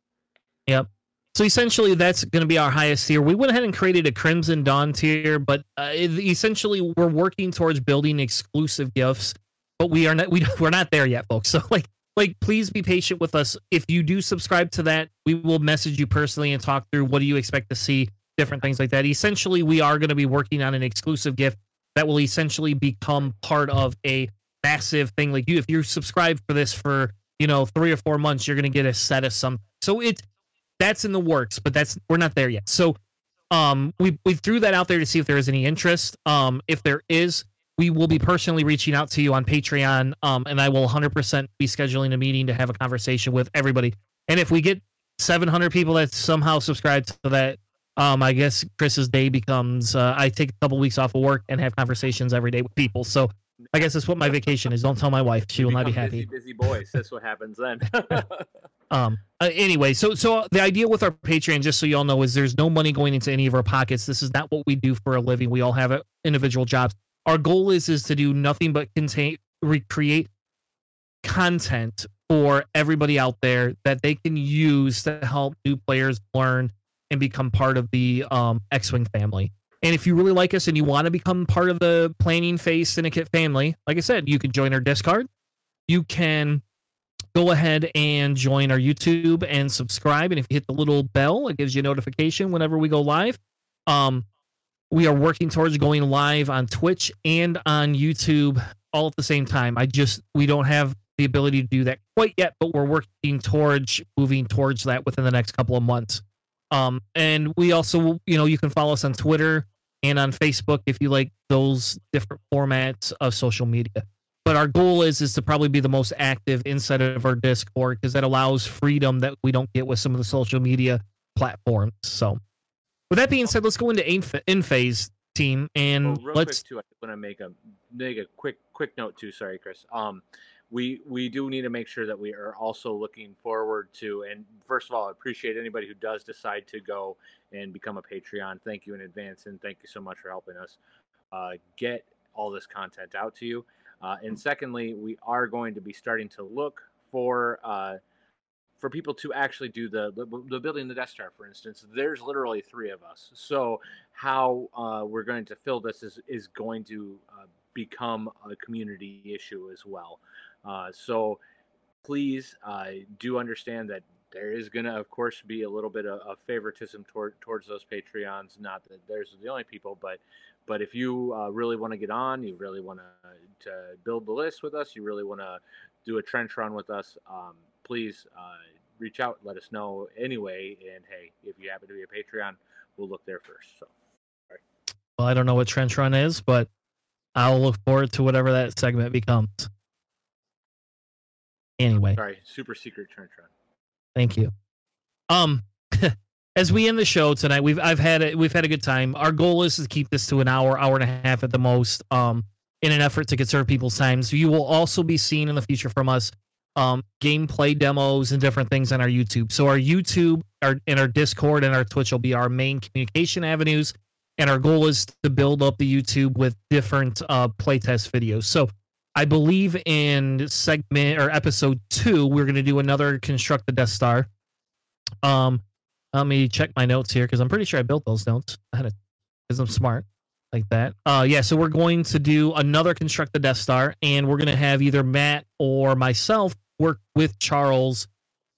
Yep. So essentially, that's going to be our highest tier. We went ahead and created a Crimson Dawn tier, but uh, essentially, we're working towards building exclusive gifts. But we are not we we're not there yet, folks. So like like please be patient with us. If you do subscribe to that, we will message you personally and talk through what do you expect to see, different things like that. Essentially, we are going to be working on an exclusive gift that will essentially become part of a massive thing. Like you, if you subscribe for this for you know three or four months, you're going to get a set of some. So it that's in the works, but that's we're not there yet. So um we we threw that out there to see if there is any interest. Um if there is, we will be personally reaching out to you on Patreon um and I will 100% be scheduling a meeting to have a conversation with everybody. And if we get 700 people that somehow subscribe to that um I guess Chris's day becomes uh, I take a couple weeks off of work and have conversations every day with people. So I guess that's what my vacation is. Don't tell my wife; she will not be happy. Busy, busy boys. That's what happens then. Um. uh, anyway, so so the idea with our Patreon, just so you all know, is there's no money going into any of our pockets. This is not what we do for a living. We all have individual jobs. Our goal is is to do nothing but contain recreate content for everybody out there that they can use to help new players learn and become part of the um, X-wing family. And if you really like us and you want to become part of the planning phase syndicate family, like I said, you can join our Discord. You can go ahead and join our YouTube and subscribe. And if you hit the little bell, it gives you a notification whenever we go live. Um, we are working towards going live on Twitch and on YouTube all at the same time. I just we don't have the ability to do that quite yet, but we're working towards moving towards that within the next couple of months. Um, and we also, you know, you can follow us on Twitter and on Facebook if you like those different formats of social media. But our goal is is to probably be the most active inside of our Discord because that allows freedom that we don't get with some of the social media platforms. So, with that being said, let's go into in, in phase team and Well, real let's quick too, I want to make a make a quick quick note too. Sorry, Chris. Um, we we do need to make sure that we are also looking forward to. And first of all, I appreciate anybody who does decide to go and become a Patreon. Thank you in advance, and thank you so much for helping us uh, get all this content out to you. Uh, and secondly, we are going to be starting to look for. Uh, for people to actually do the, the building the Death Star, for instance, there's literally three of us. So how uh, we're going to fill this is is going to uh, become a community issue as well. Uh, so please uh, do understand that there is going to, of course, be a little bit of, of favoritism toward, towards those Patreons. Not that there's the only people, but but if you uh, really want to get on, you really want to to build the list with us, you really want to do a trench run with us, um, please uh, reach out, let us know anyway. And hey, if you happen to be a Patreon, we'll look there first. So. well, I don't know what trench run is, but I'll look forward to whatever that segment becomes. Anyway, Sorry, super secret trench run. Thank you. Um, as we end the show tonight, we've I've had it. We've had a good time. Our goal is to keep this to an hour, hour and a half at the most. Um, in an effort to conserve people's time. So you will also be seeing in the future from us um, gameplay demos and different things on our YouTube. So our YouTube, our and our Discord and our Twitch will be our main communication avenues. And our goal is to build up the YouTube with different uh, playtest videos. So I believe in segment or episode two, we're going to do another construct the Death Star. Um, let me check my notes here because I'm pretty sure I built those notes. I had because I'm smart like that. Uh, yeah, so we're going to do another construct the Death Star, and we're going to have either Matt or myself work with Charles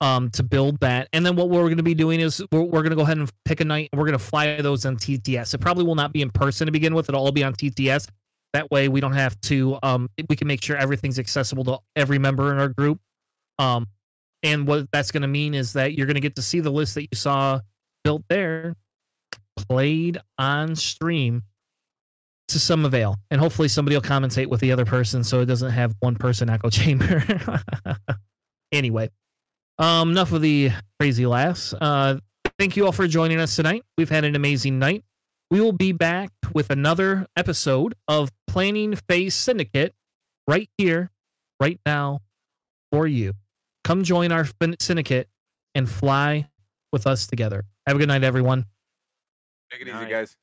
um, to build that. And then what we're going to be doing is we're, we're going to go ahead and pick a night, and we're going to fly those on TTS. It probably will not be in person to begin with; it'll all be on TTS. That way, we don't have to. Um, we can make sure everything's accessible to every member in our group. Um, and what that's going to mean is that you're going to get to see the list that you saw built there played on stream to some avail and hopefully somebody will commentate with the other person so it doesn't have one person echo chamber anyway um enough of the crazy laughs uh thank you all for joining us tonight we've had an amazing night we will be back with another episode of planning phase syndicate right here right now for you. Come join our syndicate and fly with us together. Have a good night everyone. Take it easy, guys.